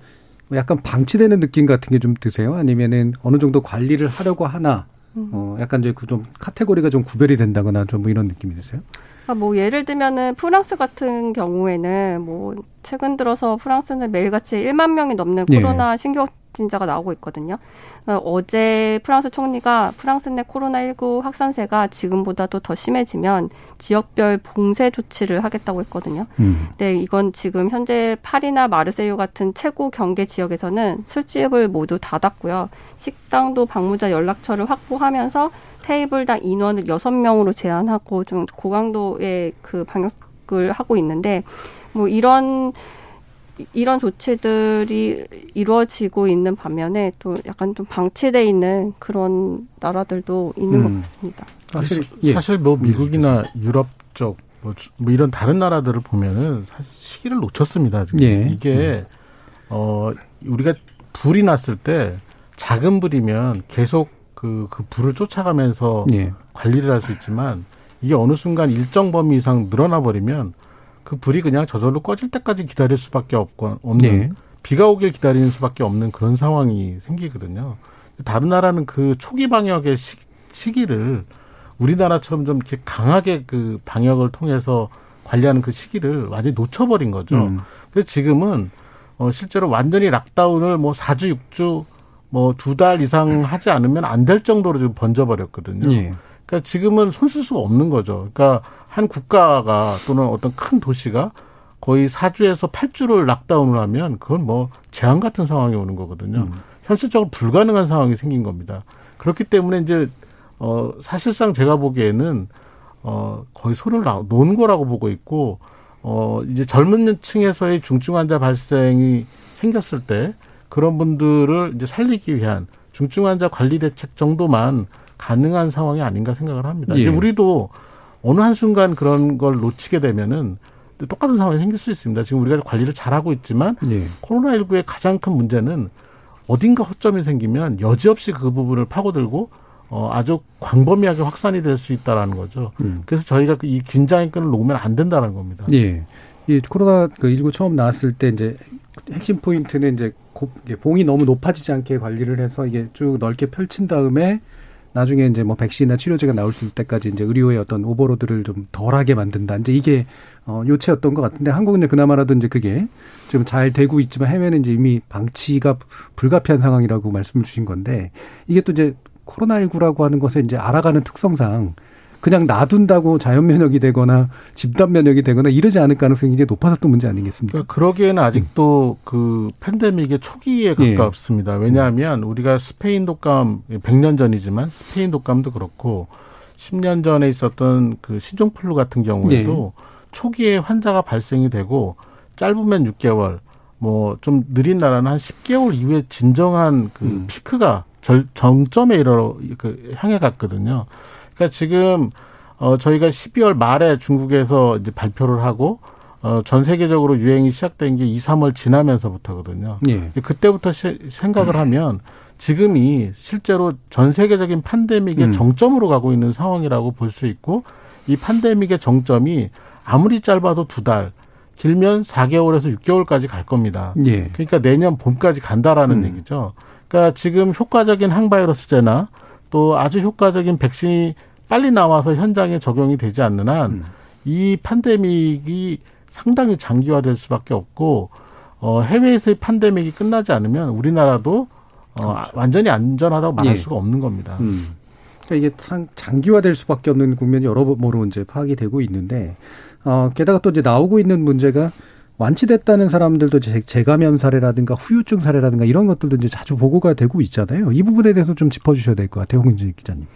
약간 방치되는 느낌 같은 게 좀 드세요? 아니면은 어느 정도 관리를 하려고 하나 음. 어 약간 이제 그 좀 카테고리가 좀 구별이 된다거나 좀 뭐 이런 느낌이 드세요? 아, 뭐 예를 들면은 프랑스 같은 경우에는 뭐 최근 들어서 프랑스는 매일같이 1만 명이 넘는 네. 코로나 네. 신규 확진자가 나오고 있거든요. 어, 제 프랑스 총리가 프랑스 내 코로나19 확산세가 지금보다도 더 심해지면 지역별 봉쇄 조치를 하겠다고 했거든요. 음. 네, 이건 지금 현재 파리나 마르세유 같은 최고 경계 지역에서는 술집을 모두 닫았고요. 식당도 방문자 연락처를 확보하면서 테이블당 인원을 여섯 명으로 제한하고 좀 고강도의 그 방역을 하고 있는데 뭐 이런 이런 조치들이 이루어지고 있는 반면에 또 약간 좀 방치돼 있는 그런 나라들도 있는 음. 것 같습니다. 사실, 예. 사실 뭐 미국이나 유럽 쪽 뭐, 뭐 이런 다른 나라들을 보면은 사실 시기를 놓쳤습니다. 지금. 예. 이게 음. 어 우리가 불이 났을 때 작은 불이면 계속 그, 그 불을 쫓아가면서 예. 관리를 할 수 있지만 이게 어느 순간 일정 범위 이상 늘어나 버리면 그 불이 그냥 저절로 꺼질 때까지 기다릴 수밖에 없고 없는 네. 비가 오길 기다리는 수밖에 없는 그런 상황이 생기거든요. 다른 나라는 그 초기 방역의 시, 시기를 우리나라처럼 좀 이렇게 강하게 그 방역을 통해서 관리하는 그 시기를 완전히 놓쳐버린 거죠. 음. 그래서 지금은 어 실제로 완전히 락다운을 뭐 4주, 6주 뭐 두 달 이상 하지 않으면 안 될 정도로 지금 번져버렸거든요. 예. 그러니까 지금은 손쓸 수가 없는 거죠. 그러니까 한 국가가 또는 어떤 큰 도시가 거의 4주에서 8주를 락다운을 하면 그건 뭐 재앙 같은 상황이 오는 거거든요. 음. 현실적으로 불가능한 상황이 생긴 겁니다. 그렇기 때문에 이제 어 사실상 제가 보기에는 어 거의 손을 놓은 거라고 보고 있고 어 이제 젊은 층에서의 중증 환자 발생이 생겼을 때 그런 분들을 이제 살리기 위한 중증 환자 관리 대책 정도만 가능한 상황이 아닌가 생각을 합니다. 예. 이제 우리도 어느 한순간 그런 걸 놓치게 되면은 똑같은 상황이 생길 수 있습니다. 지금 우리가 관리를 잘하고 있지만 예. 코로나19의 가장 큰 문제는 어딘가 허점이 생기면 여지없이 그 부분을 파고들고 어, 아주 광범위하게 확산이 될 수 있다라는 거죠. 음. 그래서 저희가 이 긴장의 끈을 놓으면 안 된다는 겁니다. 예. 이 코로나 그 19 처음 나왔을 때 이제 핵심 포인트는 이제 봉이 너무 높아지지 않게 관리를 해서 이게 쭉 넓게 펼친 다음에 나중에 이제 뭐 백신이나 치료제가 나올 수 있을 때까지 이제 의료의 어떤 오버로드를 좀 덜하게 만든다. 이제 이게 어 요체였던 것 같은데 한국은 그나마라도 이제 그게 좀 잘 되고 있지만 해외는 이제 이미 방치가 불가피한 상황이라고 말씀을 주신 건데 이게 또 이제 코로나19라고 하는 것에 이제 알아가는 특성상 그냥 놔둔다고 자연 면역이 되거나 집단 면역이 되거나 이러지 않을 가능성이 이제 높아졌던 문제 아니겠습니까? 그러니까 그러기에는 아직도 음. 그 팬데믹의 초기에 예. 가깝습니다. 예. 왜냐하면 우리가 스페인 독감 100년 전이지만 스페인 독감도 그렇고 10년 전에 있었던 그 신종플루 같은 경우에도 예. 초기에 환자가 발생이 되고 짧으면 6개월 뭐 좀 느린 나라는 한 10개월 이후에 진정한 그 음. 피크가 절, 정점에 이르러 그 향해 갔거든요. 그러니까 지금 어 저희가 12월 말에 중국에서 이제 발표를 하고 어전 세계적으로 유행이 시작된 게 2, 3월 지나면서부터거든요. 예. 그때부터 시, 생각을 하면 지금이 실제로 전 세계적인 팬데믹의 음. 정점으로 가고 있는 상황이라고 볼 수 있고 이 팬데믹의 정점이 아무리 짧아도 두 달, 길면 4개월에서 6개월까지 갈 겁니다. 예. 그러니까 내년 봄까지 간다라는 음. 얘기죠. 그러니까 지금 효과적인 항바이러스제나 또 아주 효과적인 백신이 빨리 나와서 현장에 적용이 되지 않는 한, 음. 이 팬데믹이 상당히 장기화될 수밖에 없고, 어, 해외에서의 팬데믹이 끝나지 않으면 우리나라도 어, 그렇죠. 완전히 안전하다고 말할 예. 수가 없는 겁니다. 음. 그러니까 이게 장기화될 수밖에 없는 국면이 여러모로 이제 파악이 되고 있는데 어 게다가 또 이제 나오고 있는 문제가 완치됐다는 사람들도 재감염 사례라든가 후유증 사례라든가 이런 것들도 이제 자주 보고가 되고 있잖아요. 이 부분에 대해서 좀 짚어주셔야 될 것 같아요, 홍근진 기자님.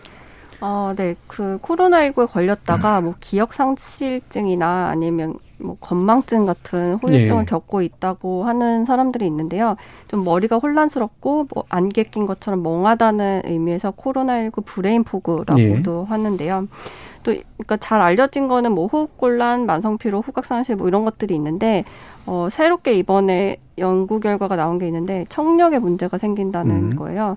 어, 네. 그 코로나19에 걸렸다가 뭐 기억 상실증이나 아니면 뭐 건망증 같은 후유증을 네. 겪고 있다고 하는 사람들이 있는데요. 좀 머리가 혼란스럽고 뭐 안개 낀 것처럼 멍하다는 의미에서 코로나19 brain fog라고도 네. 하는데요. 또 그러니까 잘 알려진 거는 뭐 호흡곤란, 만성피로, 후각상실 뭐 이런 것들이 있는데 어 새롭게 이번에 연구 결과가 나온 게 있는데 청력에 문제가 생긴다는 음. 거예요.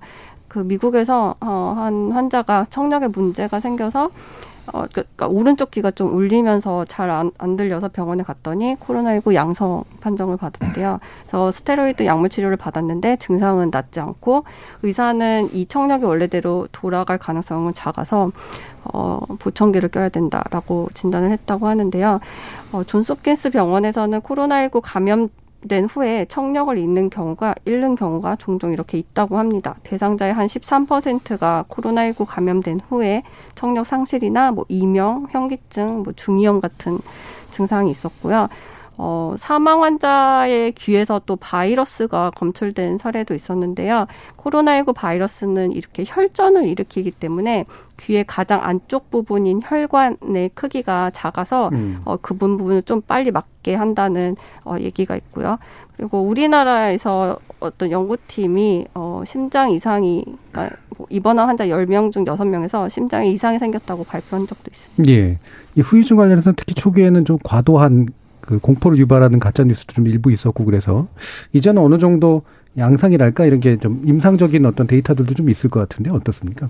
그 미국에서 어, 한 환자가 청력에 문제가 생겨서 어, 그, 그러니까 오른쪽 귀가 좀 울리면서 잘안 안 들려서 병원에 갔더니 코로나19 양성 판정을 받았대요. 그래서 스테로이드 약물 치료를 받았는데 증상은 낫지 않고 의사는 이 청력이 원래대로 돌아갈 가능성은 작아서 어, 보청기를 껴야 된다라고 진단을 했다고 하는데요. 어, 존스홉킨스 병원에서는 코로나19 감염 된 후에 청력을 잃는 경우가 잃는 경우가 종종 이렇게 있다고 합니다. 대상자의 한 13%가 코로나19 감염된 후에 청력 상실이나 뭐 이명, 현기증, 뭐 중이염 같은 증상이 있었고요. 어, 사망 환자의 귀에서 또 바이러스가 검출된 사례도 있었는데요. 코로나19 바이러스는 이렇게 혈전을 일으키기 때문에 귀의 가장 안쪽 부분인 혈관의 크기가 작아서 음. 어, 그 부분을 좀 빨리 맞게 한다는 어, 얘기가 있고요. 그리고 우리나라에서 어떤 연구팀이 어, 심장 이상이 그러니까 뭐 입원한 환자 열 명 중 여섯 명에서 심장에 이상이 생겼다고 발표한 적도 있습니다. 예. 이 후유증 관련해서 특히 초기에는 좀 과도한 그 공포를 유발하는 가짜 뉴스도 좀 일부 있었고 그래서 이제는 어느 정도 양상이랄까 이런 게 좀 임상적인 어떤 데이터들도 좀 있을 것 같은데 어떻습니까?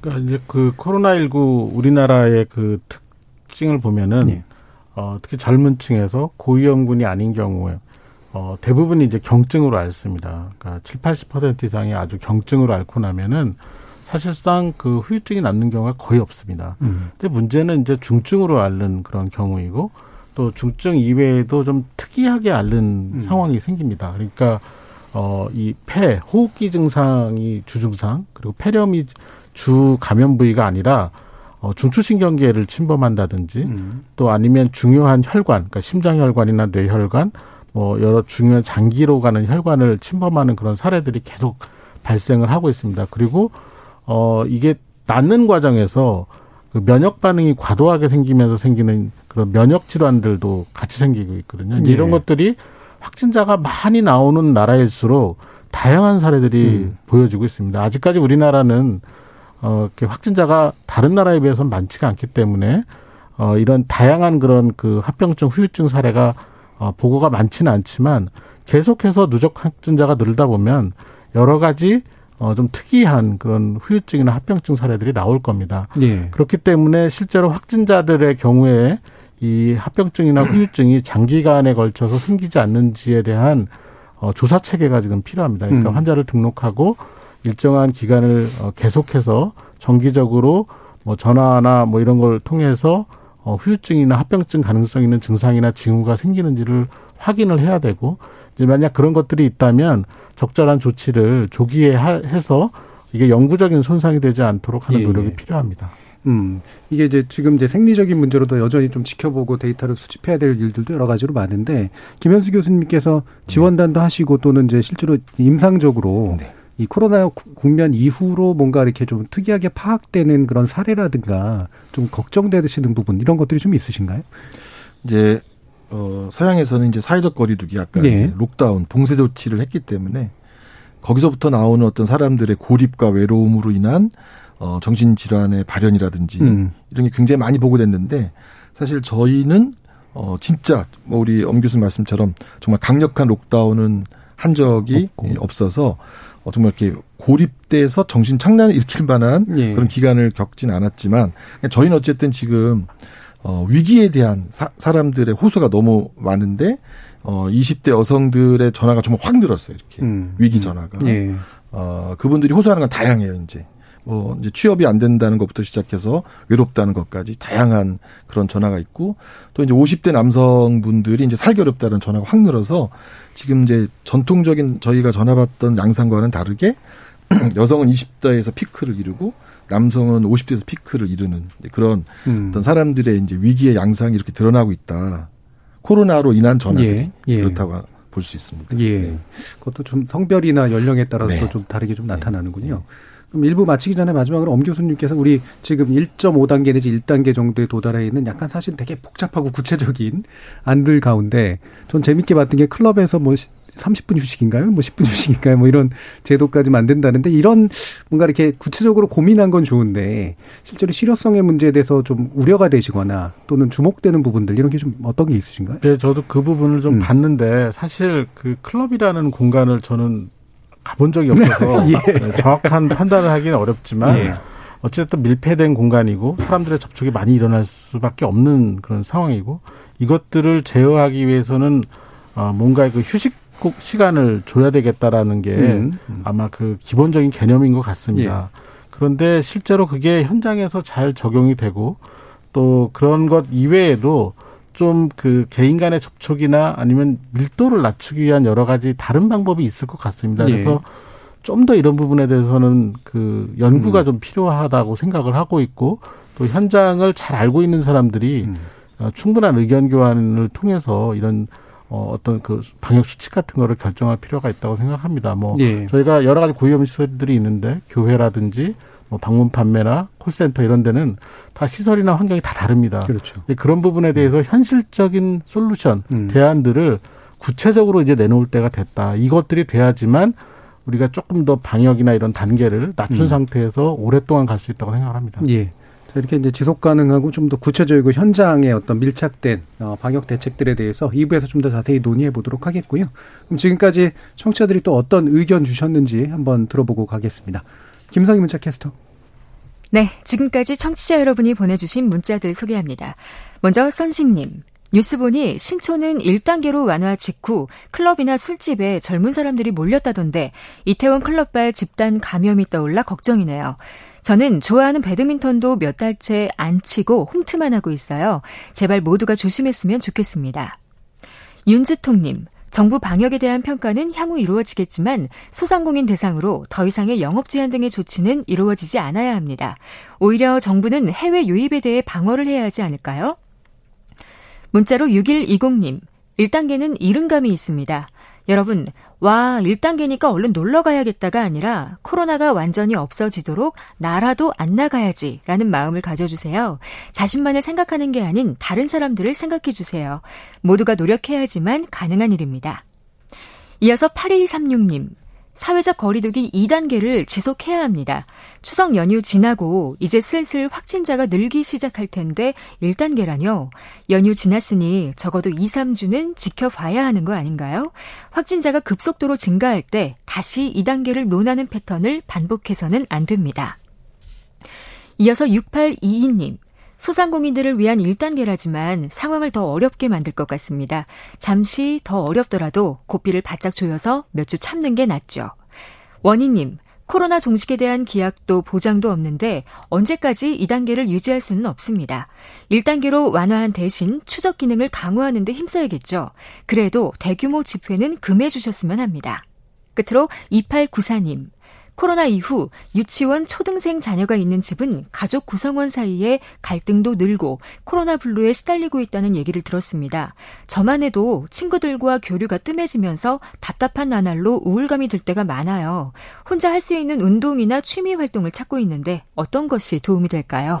그러니까 이제 그 코로나19 우리나라의 그 특징을 보면은 네. 어, 특히 젊은 층에서 고위험군이 아닌 경우에 어, 대부분이 이제 경증으로 앓습니다. 그러니까 7, 80% 이상이 아주 경증으로 앓고 나면은 사실상 그 후유증이 남는 경우가 거의 없습니다. 음. 근데 문제는 이제 중증으로 앓는 그런 경우이고 또 중증 이외에도 좀 특이하게 앓는 음. 상황이 생깁니다. 그러니까 어, 이 폐, 호흡기 증상이 주증상, 그리고 폐렴이 주 감염 부위가 아니라 어, 중추신경계를 침범한다든지 음. 또 아니면 중요한 혈관, 그러니까 심장혈관이나 뇌혈관, 뭐 여러 중요한 장기로 가는 혈관을 침범하는 그런 사례들이 계속 발생을 하고 있습니다. 그리고 어, 이게 낫는 과정에서 그 면역 반응이 과도하게 생기면서 생기는 그런 면역 질환들도 같이 생기고 있거든요. 네. 이런 것들이 확진자가 많이 나오는 나라일수록 다양한 사례들이 음. 보여지고 있습니다. 아직까지 우리나라는 어, 이렇게 확진자가 다른 나라에 비해서는 많지가 않기 때문에 어, 이런 다양한 그런 그 합병증, 후유증 사례가 어, 보고가 많지는 않지만 계속해서 누적 확진자가 늘다 보면 여러 가지 어, 좀 특이한 그런 후유증이나 합병증 사례들이 나올 겁니다. 예. 그렇기 때문에 실제로 확진자들의 경우에 이 합병증이나 후유증이 장기간에 걸쳐서 생기지 않는지에 대한 어, 조사 체계가 지금 필요합니다. 그러니까 음. 환자를 등록하고 일정한 기간을 어, 계속해서 정기적으로 뭐 전화나 뭐 이런 걸 통해서 어, 후유증이나 합병증 가능성 있는 증상이나 징후가 생기는지를 확인을 해야 되고 만약 그런 것들이 있다면 적절한 조치를 조기에 하, 해서 이게 영구적인 손상이 되지 않도록 하는 예, 노력이 예. 필요합니다. 음, 이게 이제 지금 이제 생리적인 문제로도 여전히 좀 지켜보고 데이터를 수집해야 될 일들도 여러 가지로 많은데 김현수 교수님께서 지원단도 하시고 또는 이제 실제로 임상적으로 네. 이 코로나 국면 이후로 뭔가 이렇게 좀 특이하게 파악되는 그런 사례라든가 좀 걱정되시는 부분 이런 것들이 좀 있으신가요? 이제 어, 서양에서는 이제 사회적 거리두기 약간 네. 록다운 봉쇄 조치를 했기 때문에 거기서부터 나오는 어떤 사람들의 고립과 외로움으로 인한 어, 정신 질환의 발현이라든지 음. 이런 게 굉장히 많이 보고됐는데 사실 저희는 어, 진짜 뭐 우리 엄 교수 말씀처럼 정말 강력한 록다운은 한 적이 없고. 없어서 어, 정말 이렇게 고립돼서 정신 착란을 일으킬 만한 예. 그런 기간을 겪진 않았지만 저희는 어쨌든 지금 어, 위기에 대한 사, 사람들의 호소가 너무 많은데 어, 20대 여성들의 전화가 정말 확 늘었어요. 이렇게 음. 위기 전화가. 음. 예. 어, 그분들이 호소하는 건 다양해요. 이제 뭐 이제 취업이 안 된다는 것부터 시작해서 외롭다는 것까지 다양한 그런 전화가 있고 또 이제 50대 남성분들이 이제 살기 어렵다는 전화가 확 늘어서 지금 이제 전통적인 저희가 전화 받던 양상과는 다르게 여성은 20대에서 피크를 이루고 남성은 50대에서 피크를 이루는 그런 음. 어떤 사람들의 이제 위기의 양상이 이렇게 드러나고 있다. 코로나로 인한 전화들이 예, 예. 그렇다고 볼수 있습니다. 예. 네. 그것도 좀 성별이나 연령에 따라서 네. 좀 다르게 좀 나타나는군요. 네. 그럼 일부 마치기 전에 마지막으로 엄 교수님께서 우리 지금 1.5단계 내지 1단계 정도에 도달해 있는 약간 사실 되게 복잡하고 구체적인 안들 가운데 전 재밌게 봤던 게 클럽에서 뭐 30분 휴식인가요? 뭐 10분 휴식인가요? 뭐 이런 제도까지 만든다는데 이런 뭔가 이렇게 구체적으로 고민한 건 좋은데 실제로 실효성의 문제에 대해서 좀 우려가 되시거나 또는 주목되는 부분들 이런 게 좀 어떤 게 있으신가요? 네, 저도 그 부분을 좀 음. 봤는데 사실 그 클럽이라는 공간을 저는 가본 적이 없어서 예. 네, 정확한 판단을 하기는 어렵지만 예. 어쨌든 밀폐된 공간이고 사람들의 접촉이 많이 일어날 수밖에 없는 그런 상황이고 이것들을 제어하기 위해서는 어 뭔가 그 휴식 꼭 시간을 줘야 되겠다라는 게 음, 음. 아마 그 기본적인 개념인 것 같습니다. 예. 그런데 실제로 그게 현장에서 잘 적용이 되고 또 그런 것 이외에도 좀 그 개인 간의 접촉이나 아니면 밀도를 낮추기 위한 여러 가지 다른 방법이 있을 것 같습니다. 예. 그래서 좀더 이런 부분에 대해서는 그 연구가 음. 좀 필요하다고 생각을 하고 있고 또 현장을 잘 알고 있는 사람들이 음. 어, 충분한 의견 교환을 통해서 이런 어, 어떤 그 방역 수칙 같은 거를 결정할 필요가 있다고 생각합니다. 뭐 예. 저희가 여러 가지 고위험 시설들이 있는데 교회라든지 뭐 방문 판매나 콜센터 이런 데는 다 시설이나 환경이 다 다릅니다. 그렇죠. 그런 부분에 대해서 음. 현실적인 솔루션, 음. 대안들을 구체적으로 이제 내놓을 때가 됐다. 이것들이 돼야지만 우리가 조금 더 방역이나 이런 단계를 낮춘 음. 상태에서 오랫동안 갈 수 있다고 생각합니다. 예. 이렇게 이제 지속 가능하고 좀 더 구체적이고 현장의 어떤 밀착된 어, 방역 대책들에 대해서 2부에서 좀 더 자세히 논의해 보도록 하겠고요. 그럼 지금까지 청취자들이 또 어떤 의견 주셨는지 한번 들어보고 가겠습니다. 김성희 문자 캐스터. 네, 지금까지 청취자 여러분이 보내주신 문자들 소개합니다. 먼저 선식님. 뉴스 보니 신촌은 1단계로 완화 직후 클럽이나 술집에 젊은 사람들이 몰렸다던데 이태원 클럽발 집단 감염이 떠올라 걱정이네요. 저는 좋아하는 배드민턴도 몇 달째 안 치고 홈트만 하고 있어요. 제발 모두가 조심했으면 좋겠습니다. 윤주통님, 정부 방역에 대한 평가는 향후 이루어지겠지만 소상공인 대상으로 더 이상의 영업 제한 등의 조치는 이루어지지 않아야 합니다. 오히려 정부는 해외 유입에 대해 방어를 해야 하지 않을까요? 문자로 6120님, 1단계는 이른감이 있습니다. 여러분, 와, 1단계니까 얼른 놀러 가야겠다가 아니라 코로나가 완전히 없어지도록 나라도 안 나가야지 라는 마음을 가져주세요. 자신만을 생각하는 게 아닌 다른 사람들을 생각해 주세요. 모두가 노력해야지만 가능한 일입니다. 이어서 8136님, 사회적 거리두기 2단계를 지속해야 합니다. 추석 연휴 지나고 이제 슬슬 확진자가 늘기 시작할 텐데 1단계라뇨. 연휴 지났으니 적어도 2, 3주는 지켜봐야 하는 거 아닌가요? 확진자가 급속도로 증가할 때 다시 2단계를 논하는 패턴을 반복해서는 안 됩니다. 이어서 6822님. 소상공인들을 위한 1단계라지만 상황을 더 어렵게 만들 것 같습니다. 잠시 더 어렵더라도 고삐를 바짝 조여서 몇 주 참는 게 낫죠. 원희님, 코로나 종식에 대한 기약도 보장도 없는데 언제까지 2단계를 유지할 수는 없습니다. 1단계로 완화한 대신 추적 기능을 강화하는 데 힘써야겠죠. 그래도 대규모 집회는 금해 주셨으면 합니다. 끝으로 2894님, 코로나 이후 유치원 초등생 자녀가 있는 집은 가족 구성원 사이에 갈등도 늘고 코로나 블루에 시달리고 있다는 얘기를 들었습니다. 저만 해도 친구들과 교류가 뜸해지면서 답답한 나날로 우울감이 들 때가 많아요. 혼자 할 수 있는 운동이나 취미 활동을 찾고 있는데 어떤 것이 도움이 될까요?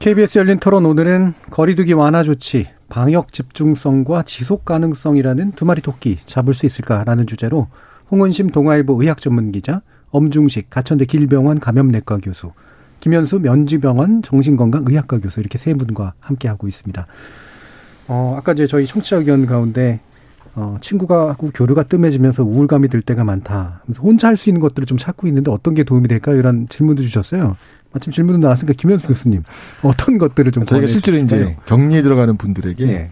KBS 열린 토론 오늘은 거리두기 완화 조치, 방역 집중성과 지속 가능성이라는 두 마리 토끼 잡을 수 있을까라는 주제로 홍은심 동아일보 의학 전문 기자, 엄중식 가천대 길병원 감염내과 교수, 김현수 면지병원 정신건강의학과 교수 이렇게 세 분과 함께 하고 있습니다. 어, 아까 이제 저희 청취자 의견 가운데 어, 친구가 하고 교류가 뜸해지면서 우울감이 들 때가 많다. 혼자 할 수 있는 것들을 좀 찾고 있는데 어떤 게 도움이 될까요? 이런 질문도 주셨어요. 마침 질문도 나왔으니까 김현수 교수님 어떤 것들을 좀 저희가 실제로 이제 격리에 들어가는 분들에게 네.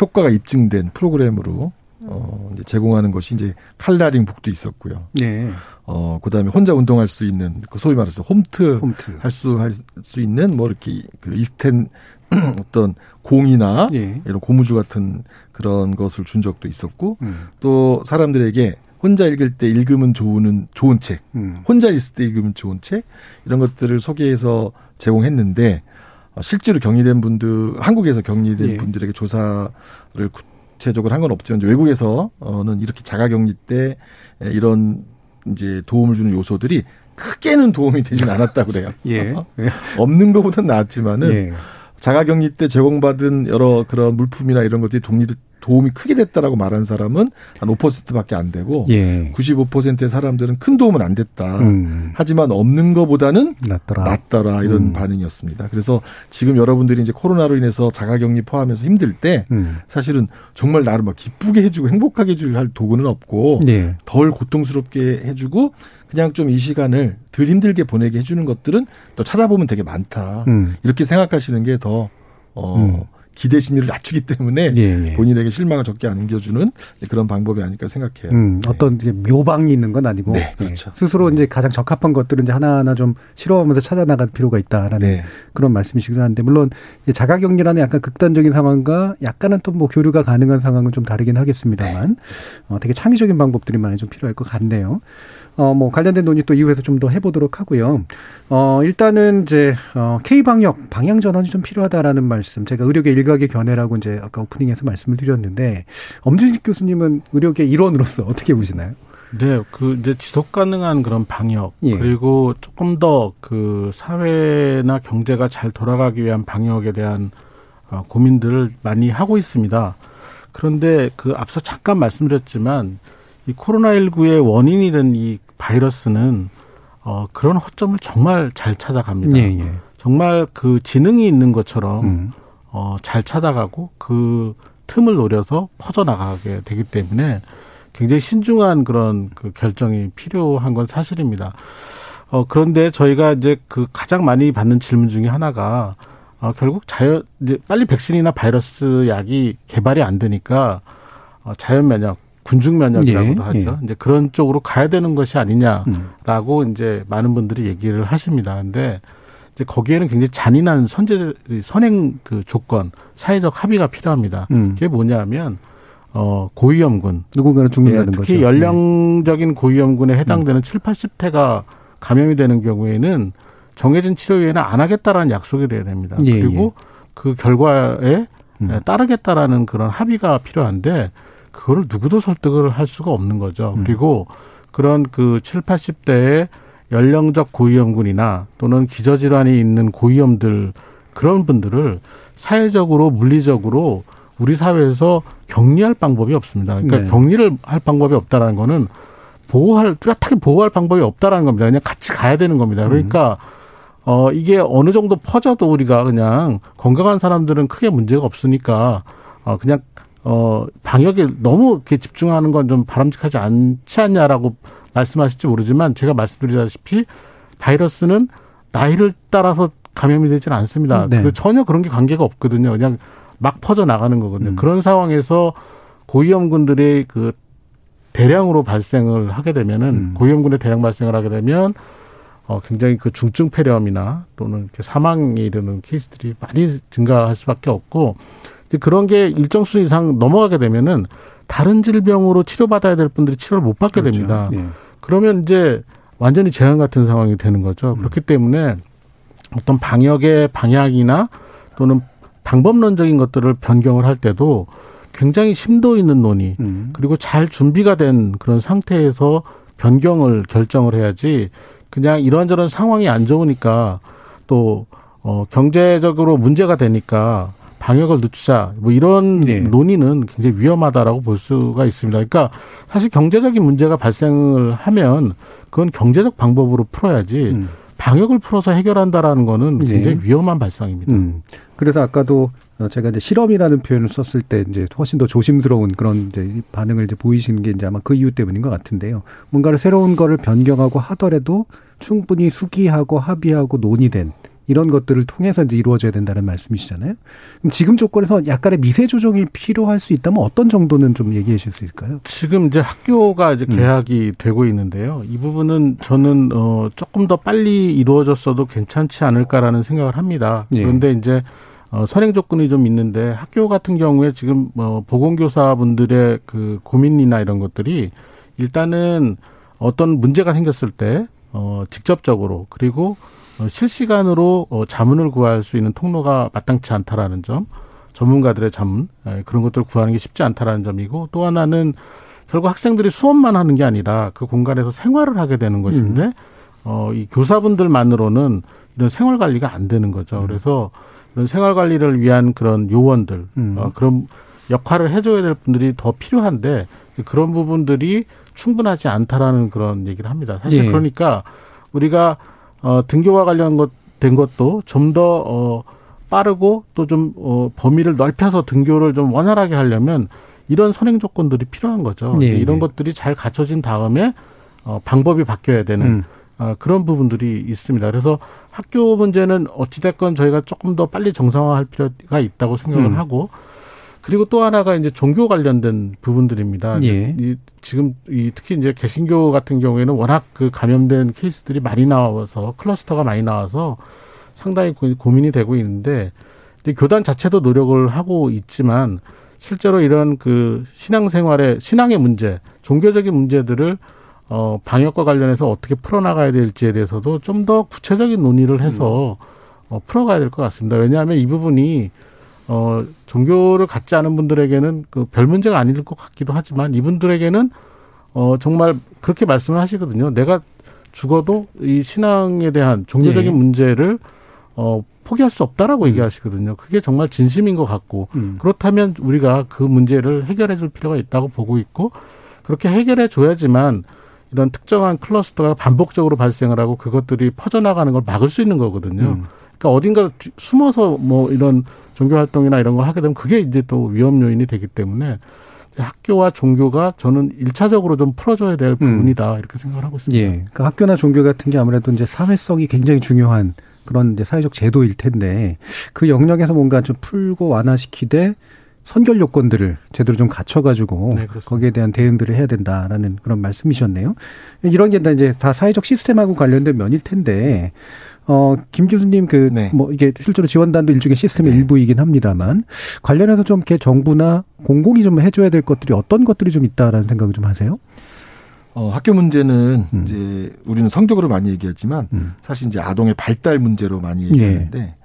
효과가 입증된 프로그램으로 어 이제 제공하는 것이 이제 칼라링 북도 있었고요. 네. 어 그다음에 혼자 운동할 수 있는 그 소위 말해서 홈트, 홈트. 할수 할 수 있는 뭐 이렇게 그 일텐 어떤 공이나 예. 이런 고무줄 같은 그런 것을 준 적도 있었고 음. 또 사람들에게 혼자 읽을 때 읽으면 좋은 좋은 책, 음. 혼자 있을 때 읽으면 좋은 책 이런 것들을 소개해서 제공했는데 어, 실제로 격리된 분들 한국에서 격리된 예. 분들에게 조사를 구체적으로 한 건 없지만 외국에서는 이렇게 자가격리 때 이런 이제 도움을 주는 요소들이 크게는 도움이 되진 않았다고 그래요. 예. 없는 것보다는 나았지만은 예. 자가격리 때 제공받은 여러 그런 물품이나 이런 것들이 독립 도움이 크게 됐다라고 말한 사람은 한 5%밖에 안 되고 예. 95%의 사람들은 큰 도움은 안 됐다. 음. 하지만 없는 것보다는 낫더라, 낫더라 이런 음. 반응이었습니다. 그래서 지금 여러분들이 이제 코로나로 인해서 자가격리 포함해서 힘들 때 음. 사실은 정말 나를 막 기쁘게 해주고 행복하게 해줄 도구는 없고 예. 덜 고통스럽게 해주고 그냥 좀 이 시간을 덜 힘들게 보내게 해주는 것들은 또 찾아보면 되게 많다. 음. 이렇게 생각하시는 게더 어, 음. 기대 심리를 낮추기 때문에 예, 예. 본인에게 실망을 적게 안겨주는 그런 방법이 아닐까 생각해요. 음, 네. 어떤 이제 묘방이 있는 건 아니고 네, 그렇죠. 예. 스스로 이제 가장 적합한 것들은 이제 하나하나 좀 실험하면서 찾아 나갈 필요가 있다라는 네. 그런 말씀이시긴 한데 물론 자가격리라는 약간 극단적인 상황과 약간은 또 뭐 교류가 가능한 상황은 좀 다르긴 하겠습니다만 네. 어, 되게 창의적인 방법들이 많이 좀 필요할 것 같네요. 어, 뭐 관련된 논의 또 이후에서 좀 더 해보도록 하고요. 어, 일단은 이제, 어, K방역 방향 전환이 좀 필요하다라는 말씀. 제가 의료계 일각의 견해라고 이제 아까 오프닝에서 말씀을 드렸는데, 엄준식 교수님은 의료계 일원으로서 어떻게 보시나요? 네, 그 이제 지속 가능한 그런 방역 예. 그리고 조금 더 그 사회나 경제가 잘 돌아가기 위한 방역에 대한 어, 고민들을 많이 하고 있습니다. 그런데 그 앞서 잠깐 말씀드렸지만 이 코로나19의 원인이 된 이 바이러스는 어, 그런 허점을 정말 잘 찾아갑니다. 예, 예. 정말 그 지능이 있는 것처럼 음. 어, 잘 찾아가고 그 틈을 노려서 퍼져나가게 되기 때문에 굉장히 신중한 그런 그 결정이 필요한 건 사실입니다. 어, 그런데 저희가 이제 그 가장 많이 받는 질문 중에 하나가 어, 결국 자연, 이제 빨리 백신이나 바이러스 약이 개발이 안 되니까 어, 자연 면역, 군중 면역이라고도 예, 하죠. 예. 이제 그런 쪽으로 가야 되는 것이 아니냐라고 음. 이제 많은 분들이 얘기를 하십니다. 근데 이제 거기에는 굉장히 잔인한 선제 선행 그 조건, 사회적 합의가 필요합니다. 음. 그게 뭐냐면 어 고위험군 누군가는 죽는다는 예, 특히 거죠. 연령적인 고위험군에 해당되는 음. 7, 80대가 감염이 되는 경우에는 정해진 치료위에는 안 하겠다라는 약속이 돼야 됩니다. 예, 그리고 예. 그 결과에 음. 따르겠다라는 그런 합의가 필요한데 그거를 누구도 설득을 할 수가 없는 거죠. 음. 그리고 그런 그 7, 80대의 연령적 고위험군이나 또는 기저질환이 있는 고위험들 그런 분들을 사회적으로 물리적으로 우리 사회에서 격리할 방법이 없습니다. 그러니까 네. 격리를 할 방법이 없다라는 거는 보호할 뚜렷하게 보호할 방법이 없다라는 겁니다. 그냥 같이 가야 되는 겁니다. 그러니까 음. 어 이게 어느 정도 퍼져도 우리가 그냥 건강한 사람들은 크게 문제가 없으니까 어 그냥 어, 방역에 너무 이렇게 집중하는 건 좀 바람직하지 않지 않냐라고 말씀하실지 모르지만 제가 말씀드리다시피 바이러스는 나이를 따라서 감염이 되지는 않습니다. 네. 그 전혀 그런 게 관계가 없거든요. 그냥 막 퍼져 나가는 거거든요. 음. 그런 상황에서 고위험군들의 그 대량으로 발생을 하게 되면은 음. 고위험군의 대량 발생을 하게 되면 어 굉장히 그 중증 폐렴이나 또는 이렇게 사망에 이르는 케이스들이 많이 증가할 수밖에 없고 그런 게 일정 수 이상 넘어가게 되면은 다른 질병으로 치료받아야 될 분들이 치료를 못 받게 그렇죠. 됩니다. 예. 그러면 이제 완전히 재앙 같은 상황이 되는 거죠. 음. 그렇기 때문에 어떤 방역의 방향이나 또는 방법론적인 것들을 변경을 할 때도 굉장히 심도 있는 논의 음. 그리고 잘 준비가 된 그런 상태에서 변경을 결정을 해야지 그냥 이런저런 상황이 안 좋으니까 또 어, 경제적으로 문제가 되니까 방역을 늦추자 뭐 이런 네. 논의는 굉장히 위험하다라고 볼 수가 있습니다. 그러니까 사실 경제적인 문제가 발생을 하면 그건 경제적 방법으로 풀어야지 음. 방역을 풀어서 해결한다라는 거는 네. 굉장히 네. 위험한 발상입니다. 음. 그래서 아까도 제가 이제 실험이라는 표현을 썼을 때 이제 훨씬 더 조심스러운 그런 이제 반응을 이제 보이시는 게 이제 아마 그 이유 때문인 것 같은데요. 뭔가를 새로운 거를 변경하고 하더라도 충분히 수기하고 합의하고 논의된 이런 것들을 통해서 이제 이루어져야 된다는 말씀이시잖아요. 그럼 지금 조건에서 약간의 미세 조정이 필요할 수 있다면 어떤 정도는 좀 얘기해 주실 수 있을까요? 지금 이제 학교가 이제 음. 개학이 음. 되고 있는데요. 이 부분은 저는 어 조금 더 빨리 이루어졌어도 괜찮지 않을까라는 생각을 합니다. 예. 그런데 이제 어, 선행 조건이 좀 있는데 학교 같은 경우에 지금 뭐 보건교사분들의 그 고민이나 이런 것들이 일단은 어떤 문제가 생겼을 때 어, 직접적으로 그리고 어, 실시간으로 어, 자문을 구할 수 있는 통로가 마땅치 않다라는 점, 전문가들의 자문 에, 그런 것들을 구하는 게 쉽지 않다라는 점이고 또 하나는 결국 학생들이 수업만 하는 게 아니라 그 공간에서 생활을 하게 되는 것인데 음. 어, 이 교사분들만으로는 이런 생활 관리가 안 되는 거죠. 음. 그래서 이런 생활 관리를 위한 그런 요원들 음. 어, 그런 역할을 해줘야 될 분들이 더 필요한데 그런 부분들이 충분하지 않다라는 그런 얘기를 합니다. 사실 예. 그러니까 우리가 어, 등교와 관련 것, 된 것도 좀 더, 어, 빠르고 또 좀, 어, 범위를 넓혀서 등교를 좀 원활하게 하려면 이런 선행 조건들이 필요한 거죠. 네, 이런 네. 것들이 잘 갖춰진 다음에 어, 방법이 바뀌어야 되는 음. 어, 그런 부분들이 있습니다. 그래서 학교 문제는 어찌됐건 저희가 조금 더 빨리 정상화할 필요가 있다고 생각을 음. 하고 그리고 또 하나가 이제 종교 관련된 부분들입니다. 예. 이, 지금 이 특히 이제 개신교 같은 경우에는 워낙 그 감염된 케이스들이 많이 나와서 클러스터가 많이 나와서 상당히 고민이 되고 있는데 교단 자체도 노력을 하고 있지만 실제로 이런 그 신앙생활의 신앙의 문제, 종교적인 문제들을 어 방역과 관련해서 어떻게 풀어나가야 될지에 대해서도 좀 더 구체적인 논의를 해서 음. 어 풀어가야 될 것 같습니다. 왜냐하면 이 부분이 어, 종교를 갖지 않은 분들에게는 그 별 문제가 아닐 것 같기도 하지만 이분들에게는 어, 정말 그렇게 말씀을 하시거든요. 내가 죽어도 이 신앙에 대한 종교적인 네. 문제를 어, 포기할 수 없다라고 음. 얘기하시거든요. 그게 정말 진심인 것 같고 음. 그렇다면 우리가 그 문제를 해결해 줄 필요가 있다고 보고 있고 그렇게 해결해 줘야지만 이런 특정한 클러스터가 반복적으로 발생을 하고 그것들이 퍼져나가는 걸 막을 수 있는 거거든요. 음. 그러니까 어딘가 숨어서 뭐 이런 종교 활동이나 이런 걸 하게 되면 그게 이제 또 위험 요인이 되기 때문에 학교와 종교가 저는 일차적으로 좀 풀어줘야 될 음. 부분이다 음. 이렇게 생각을 하고 있습니다. 예. 그러니까 학교나 종교 같은 게 아무래도 이제 사회성이 굉장히 중요한 그런 이제 사회적 제도일 텐데 그 영역에서 뭔가 좀 풀고 완화시키되 선결 요건들을 제대로 좀 갖춰가지고 네, 거기에 대한 대응들을 해야 된다라는 그런 말씀이셨네요. 이런 게 이제 다 사회적 시스템하고 관련된 면일 텐데 어, 김 교수님 그, 네. 뭐, 이게 실제로 지원단도 일종의 시스템의 네. 일부이긴 합니다만, 관련해서 좀 이렇게 정부나 공공이 좀 해줘야 될 것들이 어떤 것들이 좀 있다라는 생각을 좀 하세요? 어, 학교 문제는 음. 이제 우리는 성적으로 많이 얘기하지만, 음. 사실 이제 아동의 발달 문제로 많이 얘기하는데, 네.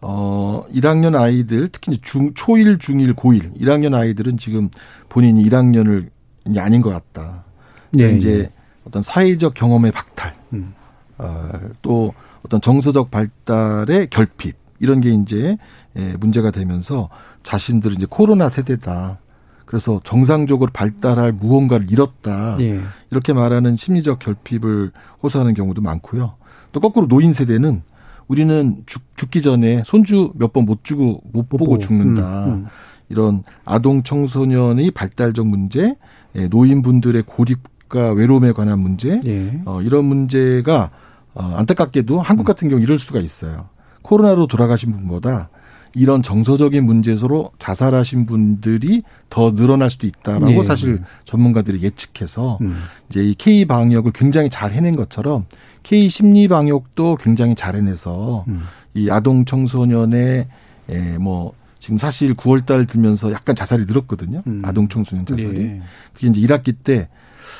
어, 1학년 아이들, 특히 이제 중, 초1, 중1, 고1, 1학년 아이들은 지금 본인이 1학년을 이제 아닌 것 같다. 네. 이제 네. 어떤 사회적 경험의 박탈, 음. 어, 또 어떤 정서적 발달의 결핍 이런 게 이제 예, 문제가 되면서 자신들은 이제 코로나 세대다. 그래서 정상적으로 발달할 무언가를 잃었다. 예. 이렇게 말하는 심리적 결핍을 호소하는 경우도 많고요. 또 거꾸로 노인 세대는 우리는 죽, 죽기 전에 손주 몇 번 못 주고 못 보고 죽는다. 음, 음. 이런 아동 청소년의 발달적 문제, 예, 노인분들의 고립과 외로움에 관한 문제, 예. 어, 이런 문제가 어, 안타깝게도 한국 같은 경우 이럴 수가 있어요. 코로나로 돌아가신 분보다 이런 정서적인 문제로 자살하신 분들이 더 늘어날 수도 있다라고 네. 사실 전문가들이 예측해서 음. 이제 이 K 방역을 굉장히 잘 해낸 것처럼 K 심리 방역도 굉장히 잘 해내서 음. 이 아동 청소년의 에뭐 지금 사실 9월 달 들면서 약간 자살이 늘었거든요. 음. 아동 청소년 자살이. 네. 그게 이제 1학기 때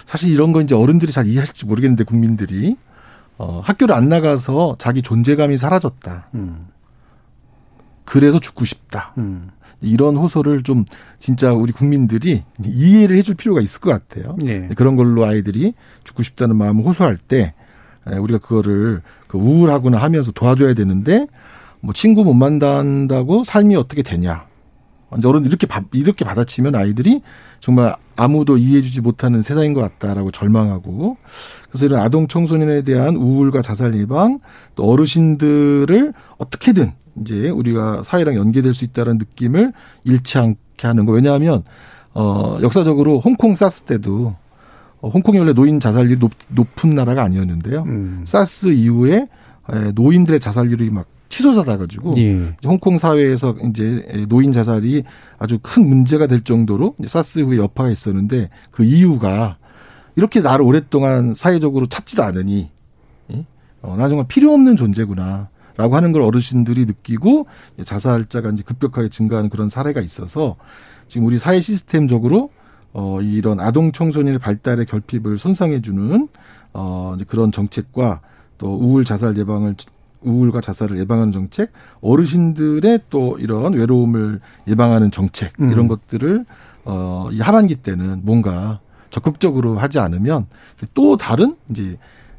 사실 이런 거 이제 어른들이 잘 이해할지 모르겠는데 국민들이 어, 학교를 안 나가서 자기 존재감이 사라졌다. 음. 그래서 죽고 싶다. 음. 이런 호소를 좀 진짜 우리 국민들이 이해를 해줄 필요가 있을 것 같아요. 네. 그런 걸로 아이들이 죽고 싶다는 마음을 호소할 때 우리가 그거를 그 우울하거나 하면서 도와줘야 되는데 뭐 친구 못 만난다고 삶이 어떻게 되냐. 이제 어른 이렇게 이렇게 받아치면 아이들이 정말 아무도 이해해주지 못하는 세상인 것 같다라고 절망하고 그래서 이런 아동 청소년에 대한 우울과 자살 예방 또 어르신들을 어떻게든 이제 우리가 사회랑 연계될 수 있다는 느낌을 잃지 않게 하는 거 왜냐하면 어 역사적으로 홍콩 사스 때도 어, 홍콩이 원래 노인 자살률이 높, 높은 나라가 아니었는데요. 음. 사스 이후에 노인들의 자살률이 막 치솟아다 가지고 예. 홍콩 사회에서 이제 노인 자살이 아주 큰 문제가 될 정도로 사스 후에 여파가 있었는데 그 이유가 이렇게 나를 오랫동안 사회적으로 찾지도 않으니 어, 나 정말 필요 없는 존재구나. 라고 하는 걸 어르신들이 느끼고 자살자가 이제 급격하게 증가하는 그런 사례가 있어서 지금 우리 사회 시스템적으로 어 이런 아동 청소년의 발달의 결핍을 손상해 주는 어 그런 정책과 또 우울 자살 예방을 우울과 자살을 예방하는 정책, 어르신들의 또 이런 외로움을 예방하는 정책 음. 이런 것들을 어 이 하반기 때는 뭔가 적극적으로 하지 않으면 또 다른 이제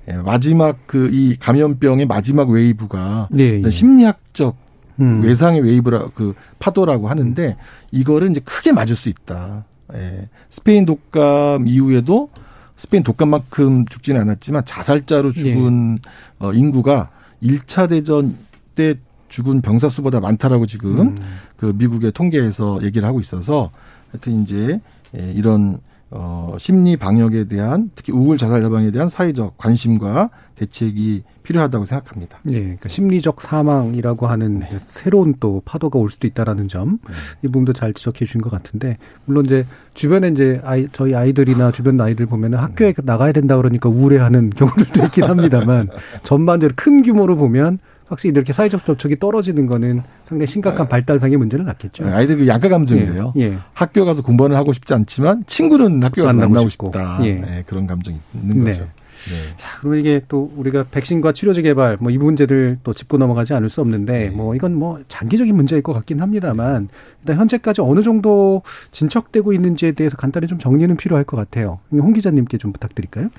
예, 마지막 그 이 감염병의 마지막 wave가 네, 예. 심리학적 음. 외상의 wave라 그 파도라고 하는데 이거를 이제 크게 맞을 수 있다. 예. 스페인 독감 이후에도 스페인 독감만큼 죽지는 않았지만 자살자로 죽은 네. 어, 인구가 1차 대전 때 죽은 병사 수보다 많다라고 지금 음. 그 미국의 통계에서 얘기를 하고 있어서 하여튼 이제 예, 이런 어, 심리 방역에 대한 특히 우울 자살 예방에 대한 사회적 관심과 대책이 필요하다고 생각합니다. 예, 그러니까 심리적 사망이라고 하는 네. 새로운 또 파도가 올 수도 있다라는 점, 네. 이 부분도 잘 지적해 주신 것 같은데, 물론 이제 주변에 이제 아이, 저희 아이들이나 주변 아이들 보면은 학교에 네. 나가야 된다 그러니까 우울해하는 경우들도 있긴 합니다만, 전반적으로 큰 규모로 보면 확실히 이렇게 사회적 접촉이 떨어지는 거는 상당히 심각한 네. 발달상의 문제를 낳겠죠. 네, 아이들 그 양가 감정이에요. 예, 예. 학교 가서 공부를 하고 싶지 않지만 친구는 학교 가서 만나고, 싶고. 싶다. 예. 네, 그런 감정이 있는 네. 거죠. 네. 자, 그러면 이게 또 우리가 백신과 치료제 개발 뭐 이 문제들 또 짚고 넘어가지 않을 수 없는데 네. 뭐 이건 뭐 장기적인 문제일 것 같긴 합니다만 일단 현재까지 어느 정도 진척되고 있는지에 대해서 간단히 좀 정리는 필요할 것 같아요. 홍 기자님께 좀 부탁드릴까요?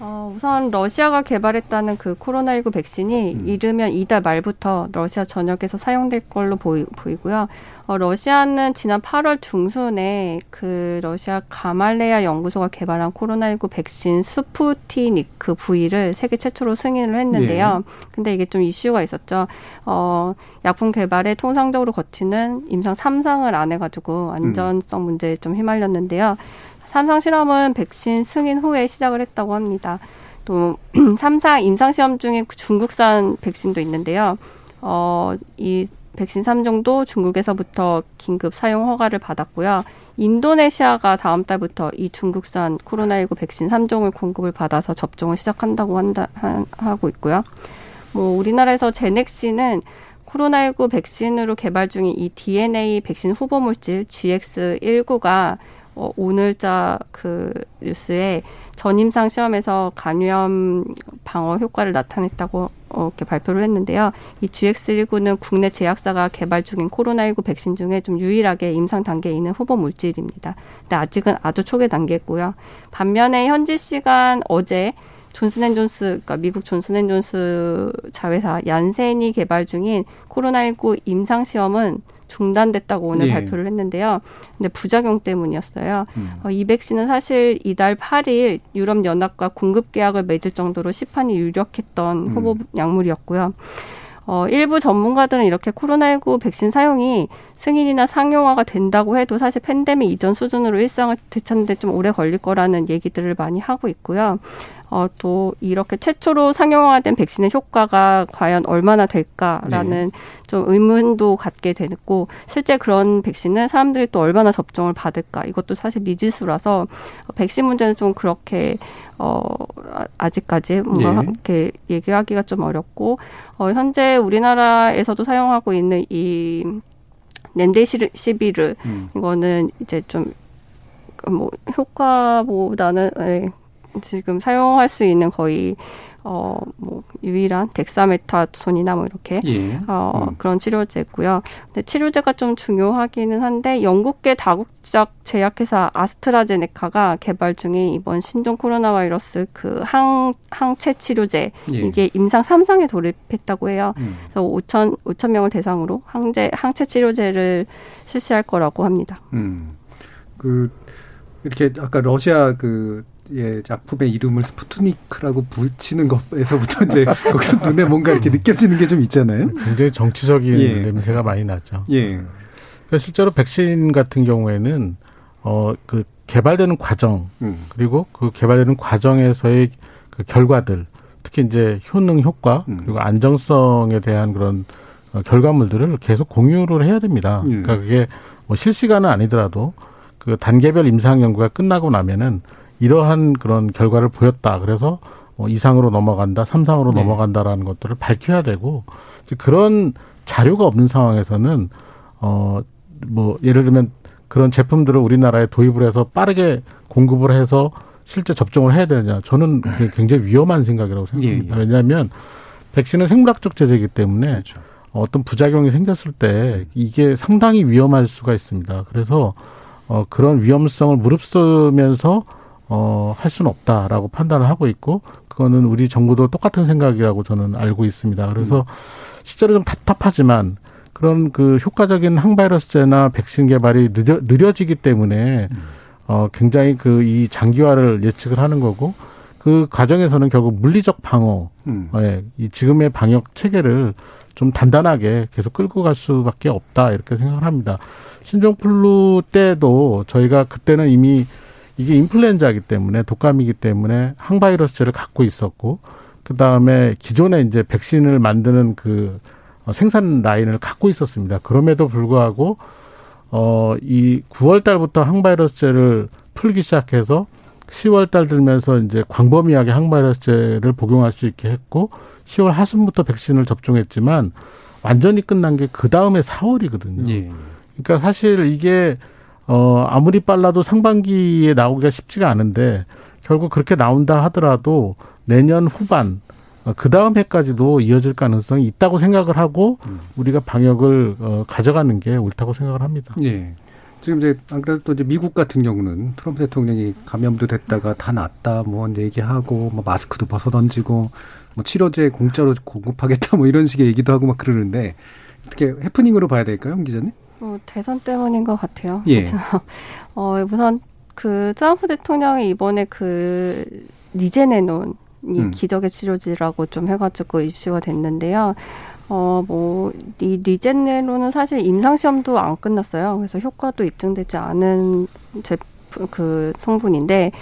어, 우선 러시아가 개발했다는 그 코로나19 백신이 음. 이르면 이달 말부터 러시아 전역에서 사용될 걸로 보이, 보이고요. 어, 러시아는 지난 8월 중순에 그 러시아 가말레아 연구소가 개발한 코로나19 백신 스푸티니크 V를 세계 최초로 승인을 했는데요. 네. 근데 이게 좀 이슈가 있었죠. 어, 약품 개발에 통상적으로 거치는 임상 3상을 안 해가지고 안전성 문제에 좀 휘말렸는데요. 삼상 실험은 백신 승인 후에 시작을 했다고 합니다. 또 3사 임상 시험 중에 중국산 백신도 있는데요. 어, 이 백신 3종도 중국에서부터 긴급 사용 허가를 받았고요. 인도네시아가 다음 달부터 이 중국산 코로나19 백신 3종을 공급을 받아서 접종을 시작한다고 한다, 하고 있고요. 뭐 우리나라에서 제넥시는 코로나19 백신으로 개발 중인 이 DNA 백신 후보 물질 GX19가 어, 오늘자 그 뉴스에 전임상 시험에서 간염 방어 효과를 나타냈다고 어, 이렇게 발표를 했는데요. 이 GX19는 국내 제약사가 개발 중인 코로나19 백신 중에 좀 유일하게 임상 단계에 있는 후보 물질입니다. 근데 아직은 아주 초기 단계고요. 반면에 현지 시간 어제 존슨앤존스, 그러니까 미국 존슨앤존스 자회사 얀센이 개발 중인 코로나19 임상 시험은 중단됐다고 오늘 네. 발표를 했는데요. 근데 부작용 때문이었어요. 음. 어, 이 백신은 사실 이달 8일 유럽 연합과 공급 계약을 맺을 정도로 시판이 유력했던 음. 후보 약물이었고요. 어, 일부 전문가들은 이렇게 코로나19 백신 사용이 승인이나 상용화가 된다고 해도 사실 팬데믹 이전 수준으로 일상을 되찾는데 좀 오래 걸릴 거라는 얘기들을 많이 하고 있고요. 어, 또 이렇게 최초로 상용화된 백신의 효과가 과연 얼마나 될까라는 네. 좀 의문도 갖게 되고 실제 그런 백신은 사람들이 또 얼마나 접종을 받을까 이것도 사실 미지수라서 백신 문제는 좀 그렇게 어 아직까지 뭔가 네. 이렇게 얘기하기가 좀 어렵고 어 현재 우리나라에서도 사용하고 있는 이 렌데시비르 음. 이거는 이제 좀 뭐 효과보다는 예, 지금 사용할 수 있는 거의 어, 뭐, 유일한 덱사메타손이나 뭐 이렇게, 예. 어, 음. 그런 치료제고요. 근데 치료제가 좀 중요하기는 한데, 영국계 다국적 제약회사 아스트라제네카가 개발 중인 이번 신종 코로나 바이러스 그 항, 항체 치료제, 예. 이게 임상 3상에 돌입했다고 해요. 음. 그래서 5천, 5천 명을 대상으로 항제, 항체 치료제를 실시할 거라고 합니다. 음. 그, 이렇게 아까 러시아 그 예, 작품의 이름을 스푸트니크라고 붙이는 것에서부터 이제 거기서 눈에 뭔가 이렇게 느껴지는 게 좀 있잖아요. 굉장히 정치적인 예. 냄새가 많이 나죠. 예. 실제로 백신 같은 경우에는 어 그 개발되는 과정 음. 그리고 그 개발되는 과정에서의 그 결과들 특히 이제 효능 효과 음. 그리고 안정성에 대한 그런 어, 결과물들을 계속 공유를 해야 됩니다. 음. 그러니까 그게 뭐 실시간은 아니더라도 그 단계별 임상 연구가 끝나고 나면은 이러한 그런 결과를 보였다. 그래서 뭐 이상으로 넘어간다, 삼상으로 네. 넘어간다라는 것들을 밝혀야 되고 그런 자료가 없는 상황에서는 어 뭐 예를 들면 그런 제품들을 우리나라에 도입을 해서 빠르게 공급을 해서 실제 접종을 해야 되느냐. 저는 굉장히 위험한 생각이라고 생각합니다. 예, 예. 왜냐하면 백신은 생물학적 제제이기 때문에 그렇죠. 어떤 부작용이 생겼을 때 이게 상당히 위험할 수가 있습니다. 그래서 어, 그런 위험성을 무릅쓰면서 어, 할 수는 없다라고 판단을 하고 있고, 그거는 우리 정부도 똑같은 생각이라고 저는 알고 있습니다. 그래서 음. 실제로 좀 답답하지만, 그런 그 효과적인 항바이러스제나 백신 개발이 느려, 느려지기 때문에, 음. 어, 굉장히 그 이 장기화를 예측을 하는 거고, 그 과정에서는 결국 물리적 방어, 음. 예, 이 지금의 방역 체계를 좀 단단하게 계속 끌고 갈 수밖에 없다, 이렇게 생각을 합니다. 신종플루 때도 저희가 그때는 이미 이게 인플루엔자이기 때문에 독감이기 때문에 항바이러스제를 갖고 있었고 그 다음에 기존에 이제 백신을 만드는 그 어, 생산 라인을 갖고 있었습니다. 그럼에도 불구하고 어 이 9월 달부터 항바이러스제를 풀기 시작해서 10월 달 들면서 이제 광범위하게 항바이러스제를 복용할 수 있게 했고 10월 하순부터 백신을 접종했지만 완전히 끝난 게 그 다음에 4월이거든요. 예. 그러니까 사실 이게 어, 아무리 빨라도 상반기에 나오기가 쉽지가 않은데 결국 그렇게 나온다 하더라도 내년 후반 어, 그 다음 해까지도 이어질 가능성이 있다고 생각을 하고 음. 우리가 방역을 어, 가져가는 게 옳다고 생각을 합니다. 예. 지금 이제 안 그래도 또 이제 미국 같은 경우는 트럼프 대통령이 감염도 됐다가 다 낫다 뭐 얘기하고 뭐 마스크도 벗어 던지고 뭐 치료제 공짜로 공급하겠다 뭐 이런 식의 얘기도 하고 막 그러는데 어떻게 해프닝으로 봐야 될까요, 임 기자님? 뭐 대선 때문인 것 같아요. 예. 그렇죠. 어, 우선 그 트럼프 대통령이 이번에 그 리제네논 이 음. 기적의 치료제라고 좀 해가지고 이슈가 됐는데요. 어, 뭐, 이 리제네론은 사실 임상시험도 안 끝났어요. 그래서 효과도 입증되지 않은 제품, 그 성분인데,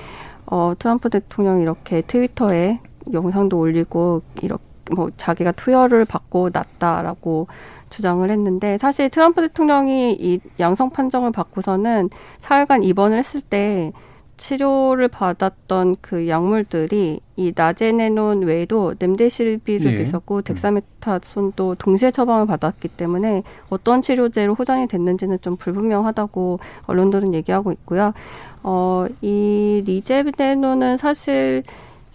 어, 트럼프 대통령이 이렇게 트위터에 영상도 올리고, 이렇게, 뭐, 자기가 투여를 받고 났다라고 주장을 했는데 사실 트럼프 대통령이 이 양성 판정을 받고서는 사흘간 입원을 했을 때 치료를 받았던 그 약물들이 이 나제네논 외에도 렘데시비르도 예. 있었고 덱사메타손도 동시에 처방을 받았기 때문에 어떤 치료제로 호전이 됐는지는 좀 불분명하다고 언론들은 얘기하고 있고요. 어, 이 리제네논은 사실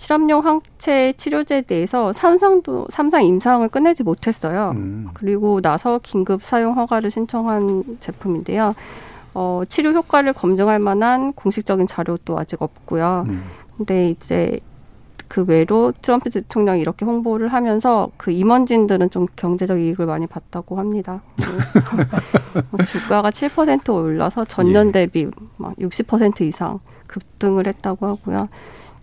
실험용 항체 치료제에 대해서 삼상도 삼상 임상을 끝내지 못했어요. 음. 그리고 나서 긴급 사용 허가를 신청한 제품인데요. 어, 치료 효과를 검증할 만한 공식적인 자료도 아직 없고요. 음. 근데 이제 그 외로 트럼프 대통령이 이렇게 홍보를 하면서 그 임원진들은 좀 경제적 이익을 많이 봤다고 합니다. 뭐 주가가 7% 올라서 전년 예. 대비 막 60% 이상 급등을 했다고 하고요.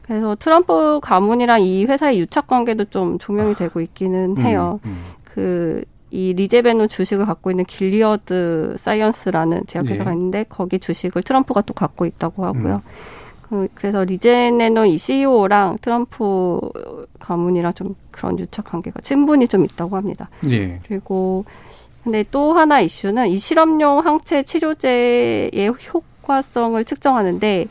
그래서 트럼프 가문이랑 이 회사의 유착 관계도 좀 조명이 되고 있기는 음, 해요. 음, 음. 그 이 리제네론 주식을 갖고 있는 길리어드 사이언스라는 제약회사가 네. 있는데 거기 주식을 트럼프가 또 갖고 있다고 하고요. 음. 그, 그래서 리제네론 이 CEO랑 트럼프 가문이랑 좀 그런 유착 관계가 친분이 좀 있다고 합니다. 네. 그리고 근데 또 하나 이슈는 이 실험용 항체 치료제의 효과성을 측정하는데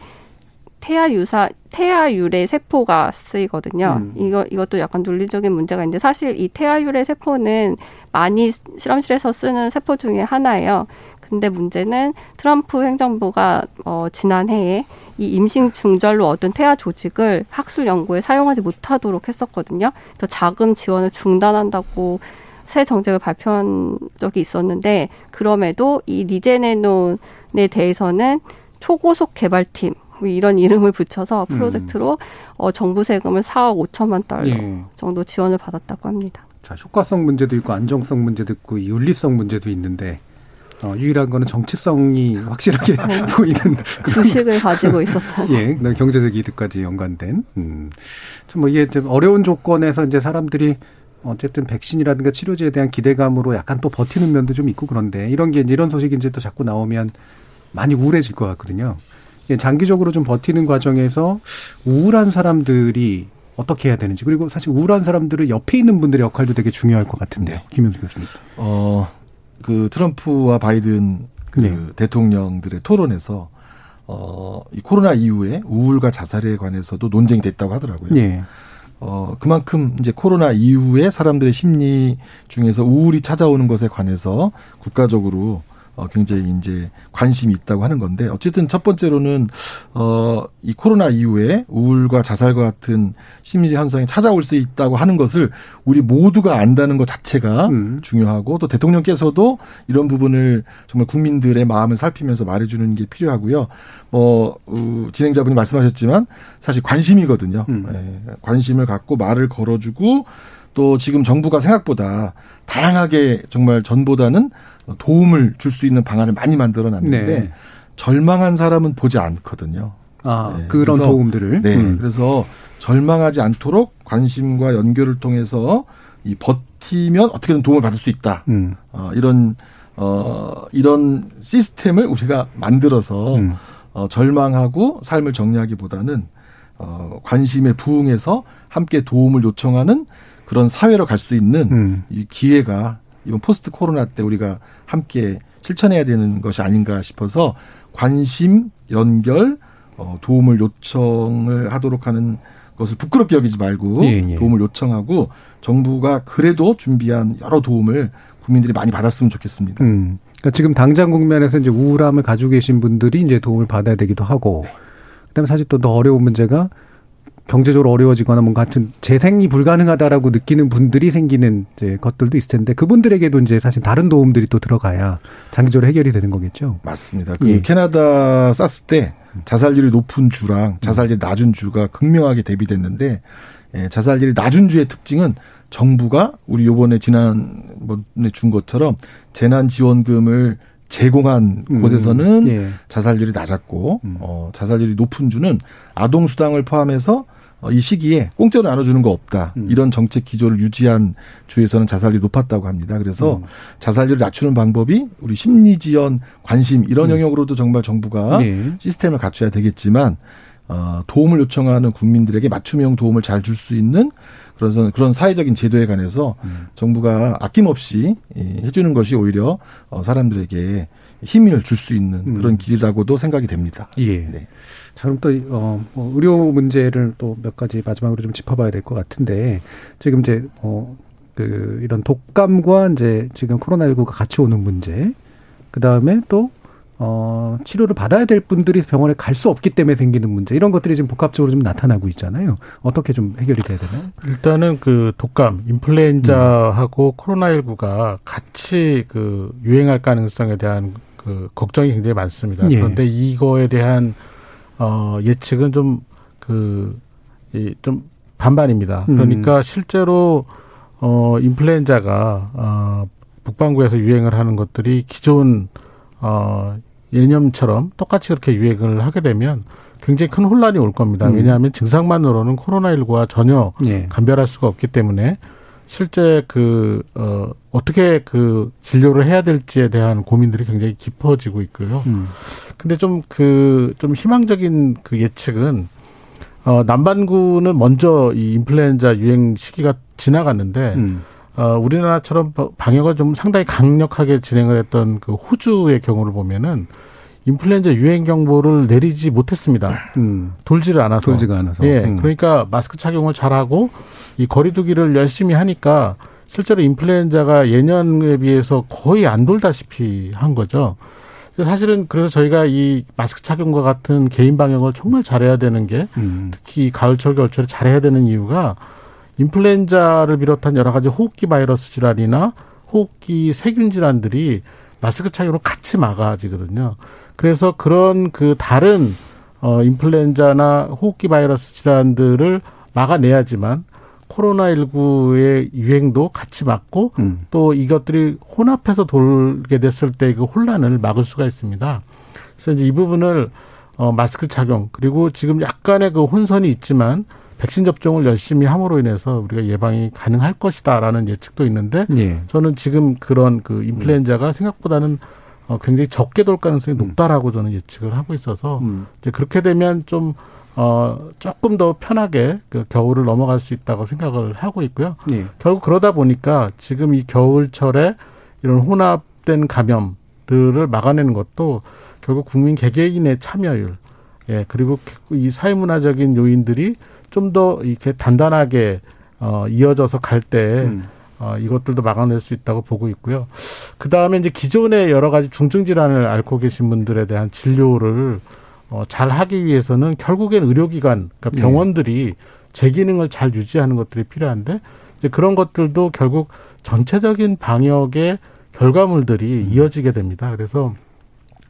태아 유사 태아 유래 세포가 쓰이거든요. 음. 이거 이것도 약간 논리적인 문제가 있는데 사실 이 태아 유래 세포는 많이 실험실에서 쓰는 세포 중에 하나예요. 근데 문제는 트럼프 행정부가 어, 지난해에 이 임신 중절로 얻은 태아 조직을 학술 연구에 사용하지 못하도록 했었거든요. 그래서 자금 지원을 중단한다고 새 정책을 발표한 적이 있었는데 그럼에도 이 리제네논에 대해서는 초고속 개발팀 뭐 이런 이름을 붙여서 음. 프로젝트로 음. 어, 정부 세금을 4억 5천만 달러 예. 정도 지원을 받았다고 합니다. 자, 효과성 문제도 있고 안정성 문제도 있고 윤리성 문제도 있는데 어, 유일한 거는 정치성이 확실하게 네. 보이는 주식을 가지고 있었다. 예, 경제적 이득까지 연관된. 음. 참뭐 이게 좀 어려운 조건에서 이제 사람들이 어쨌든 백신이라든가 치료제에 대한 기대감으로 약간 또 버티는 면도 좀 있고 그런데 이런 게 이런 소식이 이제 또 자꾸 나오면 많이 우울해질 것 같거든요. 장기적으로 좀 버티는 과정에서 우울한 사람들이 어떻게 해야 되는지 그리고 사실 우울한 사람들을 옆에 있는 분들의 역할도 되게 중요할 것 같은데 김현수 교수님. 어, 그 트럼프와 바이든 그 네. 대통령들의 토론에서 어, 이 코로나 이후에 우울과 자살에 관해서도 논쟁이 됐다고 하더라고요. 네. 어, 그만큼 이제 코로나 이후에 사람들의 심리 중에서 우울이 찾아오는 것에 관해서 국가적으로 어, 굉장히 이제 관심이 있다고 하는 건데 어쨌든 첫 번째로는 어, 이 코로나 이후에 우울과 자살과 같은 심리적 현상이 찾아올 수 있다고 하는 것을 우리 모두가 안다는 것 자체가 음. 중요하고 또 대통령께서도 이런 부분을 정말 국민들의 마음을 살피면서 말해주는 게 필요하고요. 뭐 어, 진행자분이 말씀하셨지만 사실 관심이거든요. 음. 네, 관심을 갖고 말을 걸어주고 또 지금 정부가 생각보다 다양하게 정말 전보다는 도움을 줄 수 있는 방안을 많이 만들어 놨는데 네. 절망한 사람은 보지 않거든요. 아, 네. 그런 그래서, 도움들을. 네. 음. 그래서 절망하지 않도록 관심과 연결을 통해서 이 버티면 어떻게든 도움을 받을 수 있다. 음. 어, 이런 어 이런 시스템을 우리가 만들어서 음. 어, 절망하고 삶을 정리하기보다는 어, 관심에 부응해서 함께 도움을 요청하는 그런 사회로 갈 수 있는 음. 이 기회가 이번 포스트 코로나 때 우리가 함께 실천해야 되는 것이 아닌가 싶어서 관심, 연결, 어, 도움을 요청을 하도록 하는 것을 부끄럽게 여기지 말고 예, 예. 도움을 요청하고 정부가 그래도 준비한 여러 도움을 국민들이 많이 받았으면 좋겠습니다. 음. 그러니까 지금 당장 국면에서 이제 우울함을 가지고 계신 분들이 이제 도움을 받아야 되기도 하고, 네. 그다음에 사실 또 더 어려운 문제가 경제적으로 어려워지거나 뭔가 같은 재생이 불가능하다라고 느끼는 분들이 생기는 이제 것들도 있을 텐데 그분들에게도 이제 사실 다른 도움들이 또 들어가야 장기적으로 해결이 되는 거겠죠. 맞습니다. 그 예. 캐나다 사스 때 자살률이 높은 주랑 자살률이 낮은 주가 극명하게 대비됐는데 예, 자살률이 낮은 주의 특징은 정부가 우리 요번에 지난번에 준 것처럼 재난 지원금을 제공한 음. 곳에서는 예. 자살률이 낮았고 음. 어 자살률이 높은 주는 아동 수당을 포함해서 어, 이 시기에 공짜로 나눠주는 거 없다. 음. 이런 정책 기조를 유지한 주에서는 자살률이 높았다고 합니다. 그래서 음. 자살률을 낮추는 방법이 우리 심리 지원, 관심 이런 음. 영역으로도 정말 정부가 네. 시스템을 갖춰야 되겠지만 어, 도움을 요청하는 국민들에게 맞춤형 도움을 잘 줄 수 있는 그래서 그런 사회적인 제도에 관해서 음. 정부가 아낌없이 해주는 것이 오히려 어, 사람들에게 힘을 줄 수 있는 음. 그런 길이라고도 생각이 됩니다. 예. 네. 자, 그럼 또, 어, 뭐 의료 문제를 또 몇 가지 마지막으로 좀 짚어봐야 될 것 같은데, 지금 이제, 어, 그, 이런 독감과 이제 지금 코로나19가 같이 오는 문제, 그 다음에 또, 어, 치료를 받아야 될 분들이 병원에 갈 수 없기 때문에 생기는 문제, 이런 것들이 지금 복합적으로 좀 나타나고 있잖아요. 어떻게 좀 해결이 돼야 되나요? 일단은 그 독감, 인플루엔자하고 음. 코로나19가 같이 그 유행할 가능성에 대한 그 걱정이 굉장히 많습니다. 예. 그런데 이거에 대한 어, 예측은 좀, 그, 이, 좀 반반입니다. 음. 그러니까 음. 실제로, 어, 인플루엔자가, 어, 북반구에서 유행을 하는 것들이 기존, 어, 예념처럼 똑같이 그렇게 유행을 하게 되면 굉장히 큰 혼란이 올 겁니다. 음. 왜냐하면 증상만으로는 코로나19와 전혀 예. 감별할 수가 없기 때문에 실제 그, 어, 어떻게 그 진료를 해야 될지에 대한 고민들이 굉장히 깊어지고 있고요. 음. 근데 좀 그, 좀 희망적인 그 예측은, 어, 남반구는 먼저 이 인플루엔자 유행 시기가 지나갔는데, 음. 어, 우리나라처럼 방역을 좀 상당히 강력하게 진행을 했던 그 호주의 경우를 보면은, 인플루엔자 유행 경보를 내리지 못했습니다. 음. 돌지를 않아서. 돌지가 않아서. 예. 음. 그러니까 마스크 착용을 잘하고 이 거리두기를 열심히 하니까 실제로 인플루엔자가 예년에 비해서 거의 안 돌다시피 한 거죠. 사실은 그래서 저희가 이 마스크 착용과 같은 개인 방역을 정말 잘해야 되는 게 음. 특히 가을철 겨울철에 잘해야 되는 이유가 인플루엔자를 비롯한 여러 가지 호흡기 바이러스 질환이나 호흡기 세균 질환들이 마스크 착용으로 같이 막아지거든요. 그래서 그런 그 다른 어 인플루엔자나 호흡기 바이러스 질환들을 막아내야지만 코로나19의 유행도 같이 막고 음. 또 이것들이 혼합해서 돌게 됐을 때 그 혼란을 막을 수가 있습니다. 그래서 이제 이 부분을 어 마스크 착용 그리고 지금 약간의 그 혼선이 있지만 백신 접종을 열심히 함으로 인해서 우리가 예방이 가능할 것이다라는 예측도 있는데 예. 저는 지금 그런 그 인플루엔자가 음. 생각보다는 어, 굉장히 적게 돌 가능성이 음. 높다라고 저는 예측을 하고 있어서 음. 이제 그렇게 되면 좀 어, 조금 더 편하게 그 겨울을 넘어갈 수 있다고 생각을 하고 있고요. 예. 결국 그러다 보니까 지금 이 겨울철에 이런 혼합된 감염들을 막아내는 것도 결국 국민 개개인의 참여율, 예, 그리고 이 사회문화적인 요인들이 좀 더 이렇게 단단하게 어, 이어져서 갈때 음. 어, 이것들도 막아낼 수 있다고 보고 있고요. 그 다음에 이제 기존의 여러 가지 중증 질환을 앓고 계신 분들에 대한 진료를 어, 잘 하기 위해서는 결국엔 의료기관, 그러니까 네. 병원들이 네. 제 기능을 잘 유지하는 것들이 필요한데 이제 그런 것들도 결국 전체적인 방역의 결과물들이 음. 이어지게 됩니다. 그래서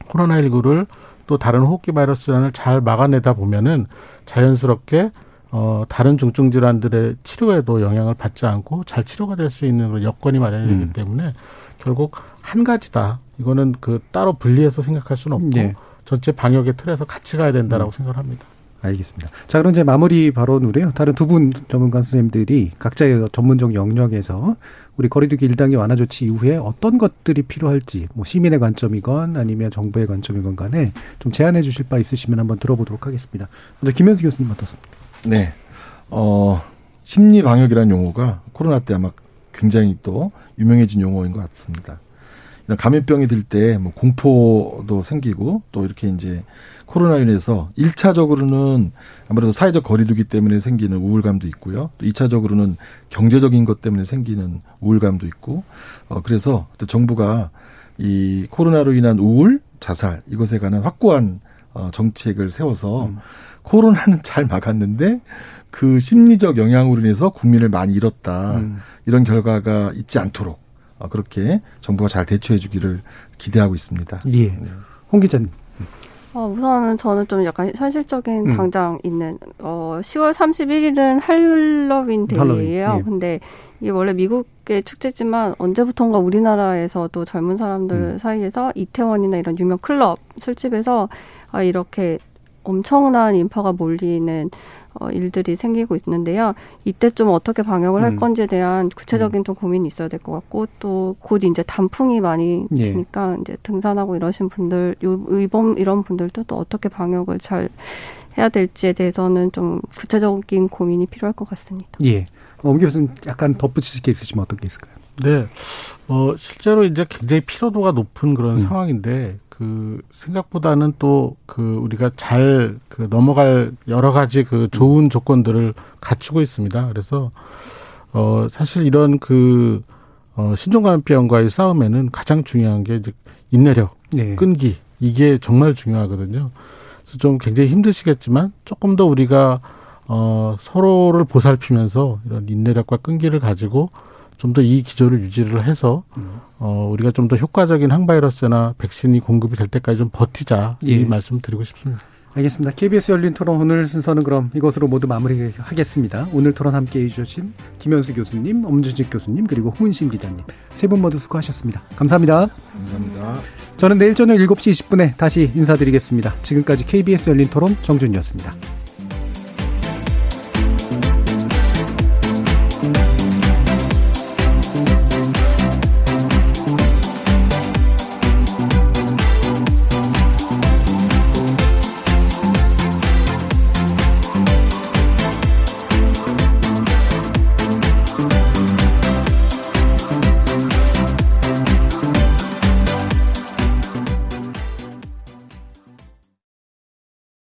코로나19를 또 다른 호흡기 바이러스 질환을 잘 막아내다 보면은 자연스럽게 어, 다른 중증 질환들의 치료에도 영향을 받지 않고 잘 치료가 될 수 있는 그런 여건이 마련이 되기 음. 때문에 결국 한 가지다. 이거는 그 따로 분리해서 생각할 수는 없고 네. 전체 방역의 틀에서 같이 가야 된다라고 음. 생각을 합니다. 알겠습니다. 자, 그럼 이제 마무리 발언으로요. 다른 두 분 전문가 선생님들이 각자의 전문적 영역에서 우리 거리두기 1단계 완화 조치 이후에 어떤 것들이 필요할지, 뭐 시민의 관점이건 아니면 정부의 관점이건 간에 좀 제안해 주실 바 있으시면 한번 들어보도록 하겠습니다. 먼저 김현수 교수님 어떻습니까? 네. 어, 심리 방역이라는 용어가 코로나 때 아마 굉장히 또 유명해진 용어인 것 같습니다. 이런 감염병이 들 때 뭐 공포도 생기고 또 이렇게 이제 코로나로 인해서 일차적으로는 아무래도 사회적 거리두기 때문에 생기는 우울감도 있고요. 또 이차적으로는 경제적인 것 때문에 생기는 우울감도 있고 어 그래서 정부가 이 코로나로 인한 우울, 자살 이것에 관한 확고한 어 정책을 세워서 음. 코로나는 잘 막았는데 그 심리적 영향으로 인해서 국민을 많이 잃었다. 음. 이런 결과가 있지 않도록 어, 그렇게 정부가 잘 대처해 주기를 기대하고 있습니다. 예. 네. 홍 기자님. 어, 우선은 저는 좀 약간 현실적인 음. 당장 있는 어 10월 31일은 할로윈 데이예요. 예. 근데 이게 원래 미국의 축제지만 언제부턴가 우리나라에서도 젊은 사람들 음. 사이에서 이태원이나 이런 유명 클럽 술집에서 아 이렇게 엄청난 인파가 몰리는 어, 일들이 생기고 있는데요. 이때 좀 어떻게 방역을 할 음. 건지에 대한 구체적인 음. 좀 고민이 있어야 될 것 같고 또 곧 이제 단풍이 많이 지니까 예. 이제 등산하고 이러신 분들, 요 이번 이런 분들도 또 어떻게 방역을 잘 해야 될지에 대해서는 좀 구체적인 고민이 필요할 것 같습니다. 예. 엄 교수님 약간 덧붙이실 게 있으시면 어떤 게 있을까요? 네. 어, 실제로 이제 굉장히 피로도가 높은 그런 음. 상황인데 그 생각보다는 또 그 우리가 잘 그 넘어갈 여러 가지 그 좋은 조건들을 갖추고 있습니다. 그래서 어 사실 이런 그 어, 신종감염병과의 싸움에는 가장 중요한 게 이제 인내력, 네. 끈기 이게 정말 중요하거든요. 그래서 좀 굉장히 힘드시겠지만 조금 더 우리가 어 서로를 보살피면서 이런 인내력과 끈기를 가지고 좀 더 이 기조를 유지를 해서 어 우리가 좀 더 효과적인 항바이러스나 백신이 공급이 될 때까지 좀 버티자 예. 이 말씀 드리고 싶습니다. 알겠습니다. KBS 열린 토론 오늘 순서는 그럼 이것으로 모두 마무리하겠습니다. 오늘 토론 함께 해주신 김현수 교수님, 엄준식 교수님, 그리고 홍은심 기자님 세 분 모두 수고하셨습니다. 감사합니다. 감사합니다. 저는 내일 저녁 7시 20분에 다시 인사드리겠습니다. 지금까지 KBS 열린 토론 정준이었습니다.